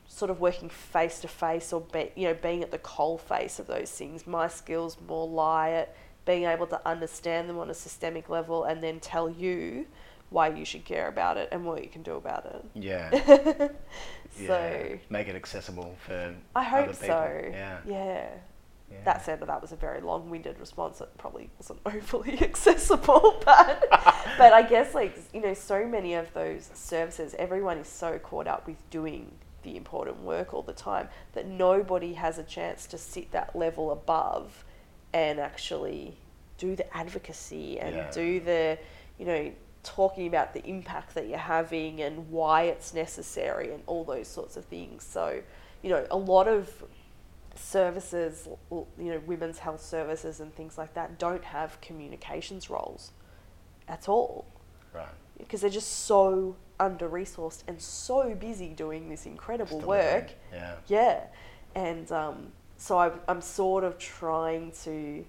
sort of working face to face or be, you know being at the coal face of those things my skills more lie at being able to understand them on a systemic level and then tell you why you should care about it and what you can do about it Yeah. *laughs* so yeah. Make it accessible for i hope other people. so Yeah. yeah yeah. that said, that was a very long-winded response that probably wasn't *laughs* overly accessible, *laughs* but but I guess like you know, so many of those services, everyone is so caught up with doing the important work all the time that nobody has a chance to sit that level above and actually do the advocacy and Yeah. do the you know talking about the impact that you're having and why it's necessary and all those sorts of things. So you know, a lot of services, you know, women's health services and things like that don't have communications roles at all Right. because they're just so under resourced and so busy doing this incredible work. Yeah. Yeah. And um, so I'm, I'm sort of trying to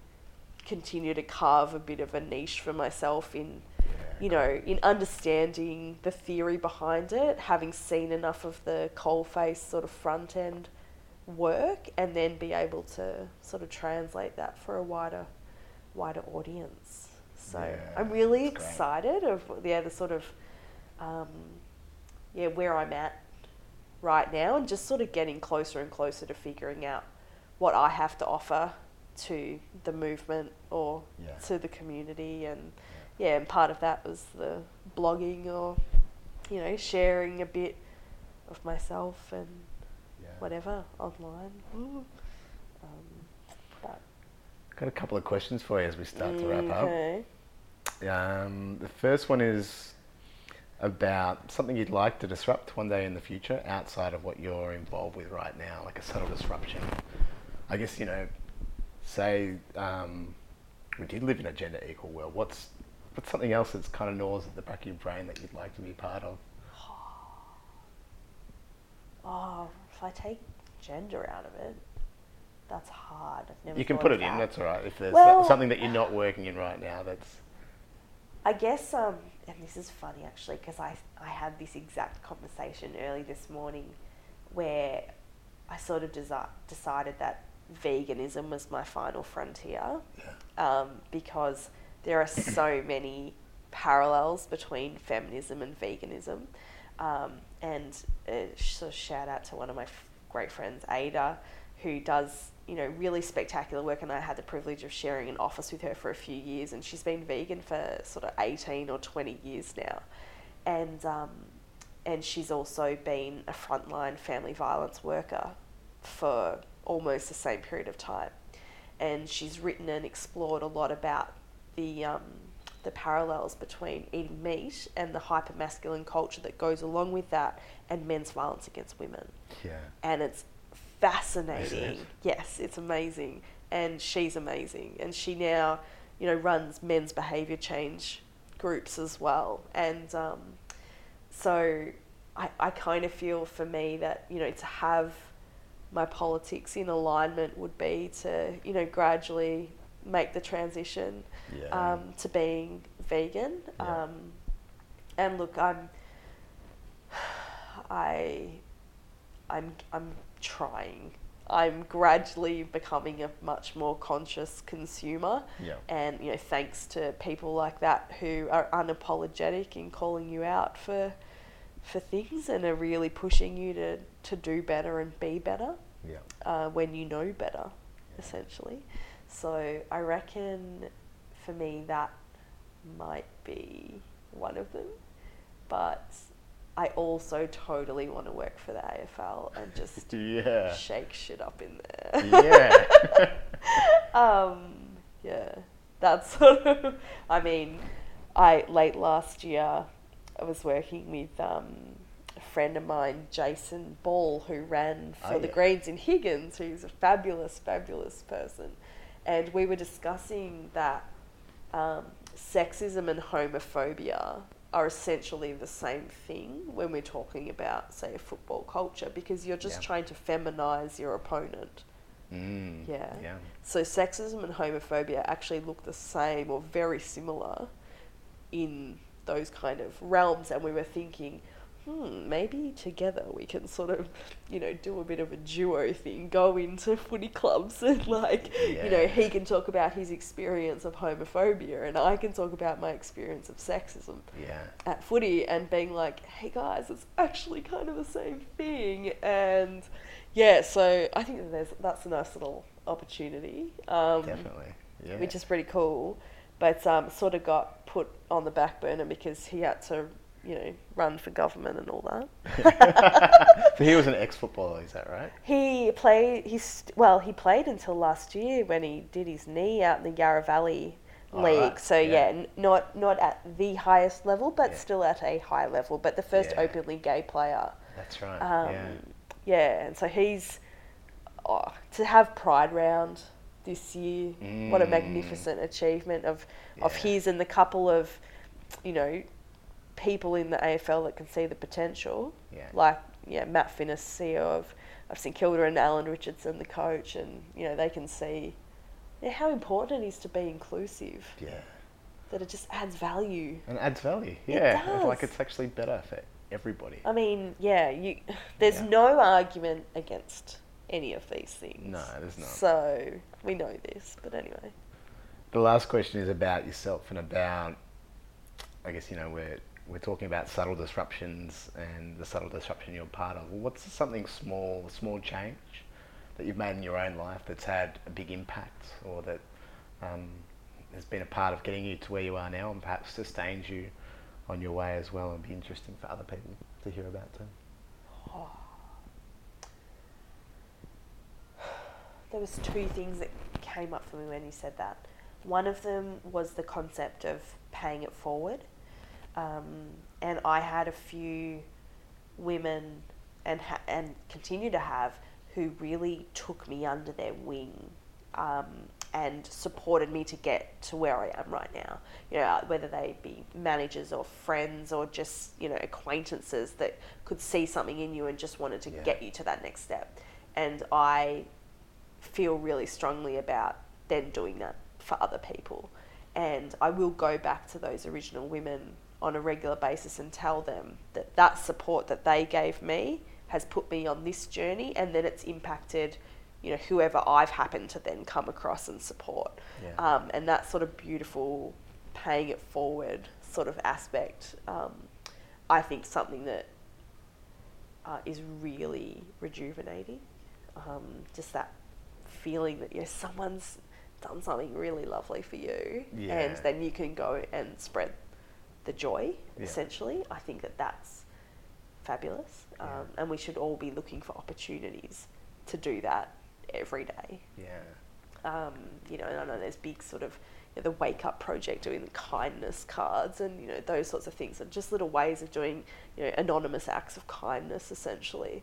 continue to carve a bit of a niche for myself in, you know, in understanding the theory behind it, having seen enough of the coalface sort of front end work, and then be able to sort of translate that for a wider, wider audience. So Yeah, I'm really great. excited of yeah the sort of um, yeah, where I'm at right now, and just sort of getting closer and closer to figuring out what I have to offer to the movement or Yeah. to the community, and yeah, and part of that was the blogging or you know sharing a bit of myself and Yeah. Whatever online. Ooh. Um, but Got a couple of questions for you as we start to wrap up. okay. Um, the first one is about something you'd like to disrupt one day in the future outside of what you're involved with right now, like a subtle disruption. I guess, you know, say um, we did live in a gender equal world. What's, what's something else that's kind of gnaws at the back of your brain that you'd like to be part of? Oh, if I take gender out of it, that's hard. I've never You can put it in, that's all right. If there's Well- something that you're not working in right now, that's. I guess, um, and this is funny actually, because I, I had this exact conversation early this morning where I sort of desi- decided that veganism was my final frontier um, because there are so many parallels between feminism and veganism. Um, and uh, so shout out to one of my f- great friends, Ada, who does you know really spectacular work, and I had the privilege of sharing an office with her for a few years, and she's been vegan for sort of eighteen or twenty years now, and um, and she's also been a frontline family violence worker for almost the same period of time, and she's written and explored a lot about the um, the parallels between eating meat and the hyper masculine culture that goes along with that, and men's violence against women Yeah. and it's fascinating. it? Yes, it's amazing, and she's amazing, and she now, you know, runs men's behaviour change groups as well, and um, so I, I kind of feel for me that you know to have my politics in alignment would be to you know gradually make the transition Yeah. um, to being vegan. Yeah. Um, and look, I'm, I, I'm, I'm trying. I'm gradually becoming a much more conscious consumer, Yeah. and you know, thanks to people like that who are unapologetic in calling you out for, for things and are really pushing you to, to do better and be better Yeah. uh, when you know better, essentially. So I reckon for me that might be one of them. But I also totally want to work for the AFL and just *laughs* Yeah. shake shit up in there. Yeah. *laughs* um, yeah, that's *laughs* sort of. I mean, I late last year, I was working with um, a friend of mine, Jason Ball, who ran for Oh, the yeah. Greens in Higgins, who's a fabulous, fabulous person, and we were discussing that um, sexism and homophobia are essentially the same thing when we're talking about, say, a football culture, because you're just Yeah. trying to feminize your opponent. Mm. Yeah. Yeah. So sexism and homophobia actually look the same or very similar in those kind of realms, and we were thinking, hmm, maybe together we can sort of, you know, do a bit of a duo thing, go into footy clubs *laughs* and like, you know, he can talk about his experience of homophobia, and I can talk about my experience of sexism Yeah. at footy and being like, hey guys, it's actually kind of the same thing. And yeah, so I think that there's, that's a nice little opportunity, um, Definitely. Yeah. which is pretty cool. But um, sort of got put on the back burner because he had to, you know, run for government and all that. *laughs* so he was an ex-footballer, is that right? He played. He's well. He played until last year when he did his knee out in the Yarra Valley All League. right, So yeah. yeah, n- not not at the highest level, but Yeah. still at a high level. But the first Yeah. openly gay player. That's right. Um, yeah. yeah. and so he's oh, to have Pride Round this year. What a Mm. magnificent achievement of of his and the couple of, you know, people in the AFL that can see the potential Yeah. like yeah, Matt Finnis, CEO of, of St Kilda, and Alan Richardson, the coach, and you know they can see yeah, how important it is to be inclusive. Yeah. That it just adds value. And adds value. It Yeah. it's Like it's actually better for everybody. I mean, yeah, you *laughs* there's Yeah. no argument against any of these things. No, there's not. So we know this, but anyway. The last question is about yourself and about, I guess, you know, we're we're talking about subtle disruptions and the subtle disruption you're part of. What's something small, a small change that you've made in your own life that's had a big impact or that um, has been a part of getting you to where you are now and perhaps sustains you on your way as well and be interesting for other people to hear about too? *sighs* There was two things that came up for me when you said that. One of them was the concept of paying it forward. Um, and I had a few women and ha- and continue to have who really took me under their wing um, and supported me to get to where I am right now. You know, whether they be managers or friends or just you know acquaintances that could see something in you and just wanted to yeah. get you to that next step. And I feel really strongly about then doing that for other people. And I will go back to those original women on a regular basis and tell them that that support that they gave me has put me on this journey and then it's impacted you know whoever I've happened to then come across and support yeah. um, and that sort of beautiful paying it forward sort of aspect um, I think something that uh, is really rejuvenating um, just that feeling that you know someone's done something really lovely for you yeah. and then you can go and spread the joy yeah. essentially i think that that's fabulous um, yeah. and we should all be looking for opportunities to do that every day yeah um, you know i know there's big sort of you know, the wake up project doing the kindness cards and you know those sorts of things and just little ways of doing you know anonymous acts of kindness essentially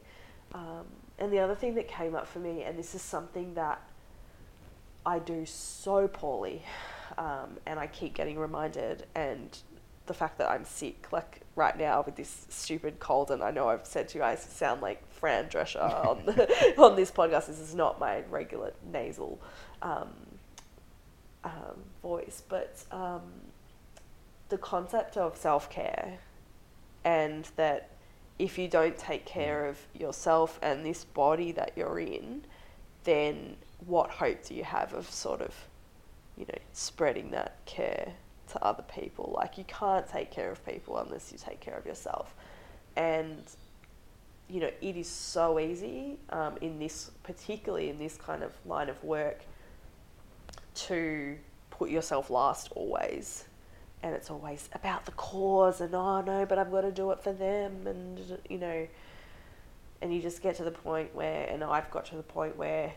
um, and the other thing that came up for me and this is something that I do so poorly, um, and I keep getting reminded. And the fact that I'm sick, like right now with this stupid cold, and I know I've said to you guys, sound like Fran Drescher on the, *laughs* *laughs* on this podcast. This is not my regular nasal um, um, voice, but um, the concept of self care, and that if you don't take care of yourself and this body that you're in, then what hope do you have of sort of, you know, spreading that care to other people? Like, you can't take care of people unless you take care of yourself. And, you know, it is so easy um, in this, particularly in this kind of line of work, to put yourself last always. And it's always about the cause, and oh no, but I've got to do it for them, and you know, and you just get to the point where, and I've got to the point where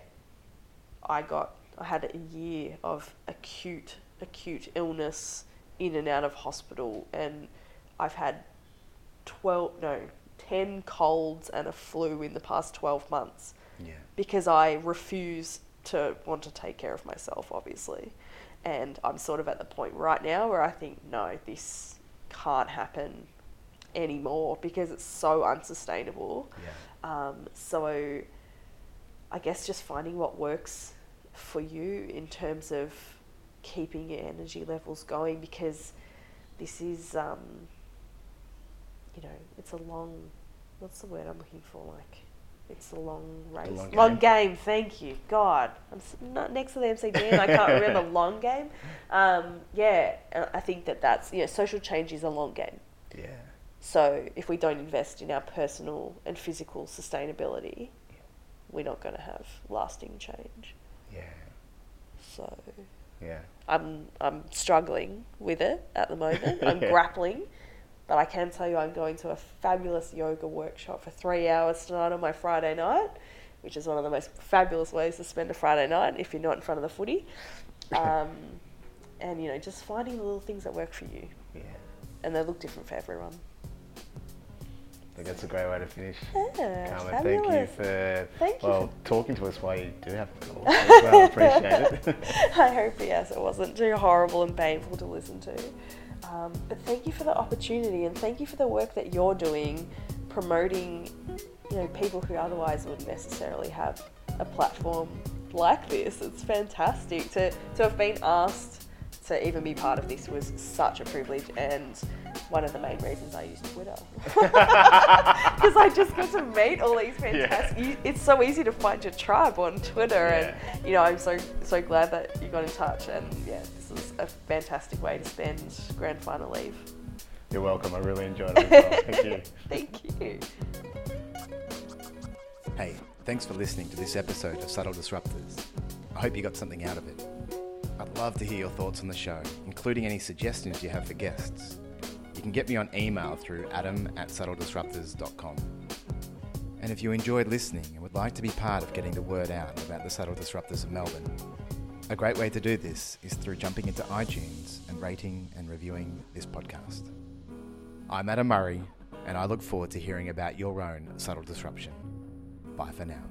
I got I had a year of acute acute illness in and out of hospital and I've had 12 no 10 colds and a flu in the past 12 months yeah. because I refuse to want to take care of myself obviously and I'm sort of at the point right now where I think no this can't happen anymore because it's so unsustainable yeah. um, so I guess just finding what works for you in terms of keeping your energy levels going because this is, um, you know, it's a long, what's the word I'm looking for? Like, it's a long race. Long, long game. Thank you. God, I'm not next to the MCG and I can't remember *laughs* long game. Um, yeah, I think that that's, you know, social change is a long game. Yeah. So if we don't invest in our personal and physical sustainability, we're not going to have lasting change. Yeah. So. Yeah. I'm I'm struggling with it at the moment. *laughs* I'm grappling, but I can tell you I'm going to a fabulous yoga workshop for three hours tonight on my Friday night, which is one of the most fabulous ways to spend a Friday night if you're not in front of the footy. *laughs* Um, and you know, just finding the little things that work for you. Yeah. And they look different for everyone think that's a great way to finish. Yeah, Carmen, thank you for thank well you talking to us while you do have to talk. well, appreciate it. *laughs* I hope yes, it wasn't too horrible and painful to listen to. Um, but thank you for the opportunity and thank you for the work that you're doing, promoting, you know, people who otherwise wouldn't necessarily have a platform like this. It's fantastic to to have been asked to even be part of this was such a privilege and one of the main reasons I use Twitter. *laughs* Because I just get to meet all these fantastic. Yeah. it's so easy to find your tribe on Twitter, yeah. and you know I'm so so glad that you got in touch. And yeah, this is a fantastic way to spend grand final leave. You're welcome. I really enjoyed it. Well. Thank you. *laughs* Thank you. Hey, thanks for listening to this episode of Subtle Disruptors. I hope you got something out of it. I'd love to hear your thoughts on the show, including any suggestions you have for guests. You can get me on email through adam at subtledisruptors.com. And if you enjoyed listening and would like to be part of getting the word out about the Subtle Disruptors of Melbourne, a great way to do this is through jumping into iTunes and rating and reviewing this podcast. I'm Adam Murray, and I look forward to hearing about your own subtle disruption. Bye for now.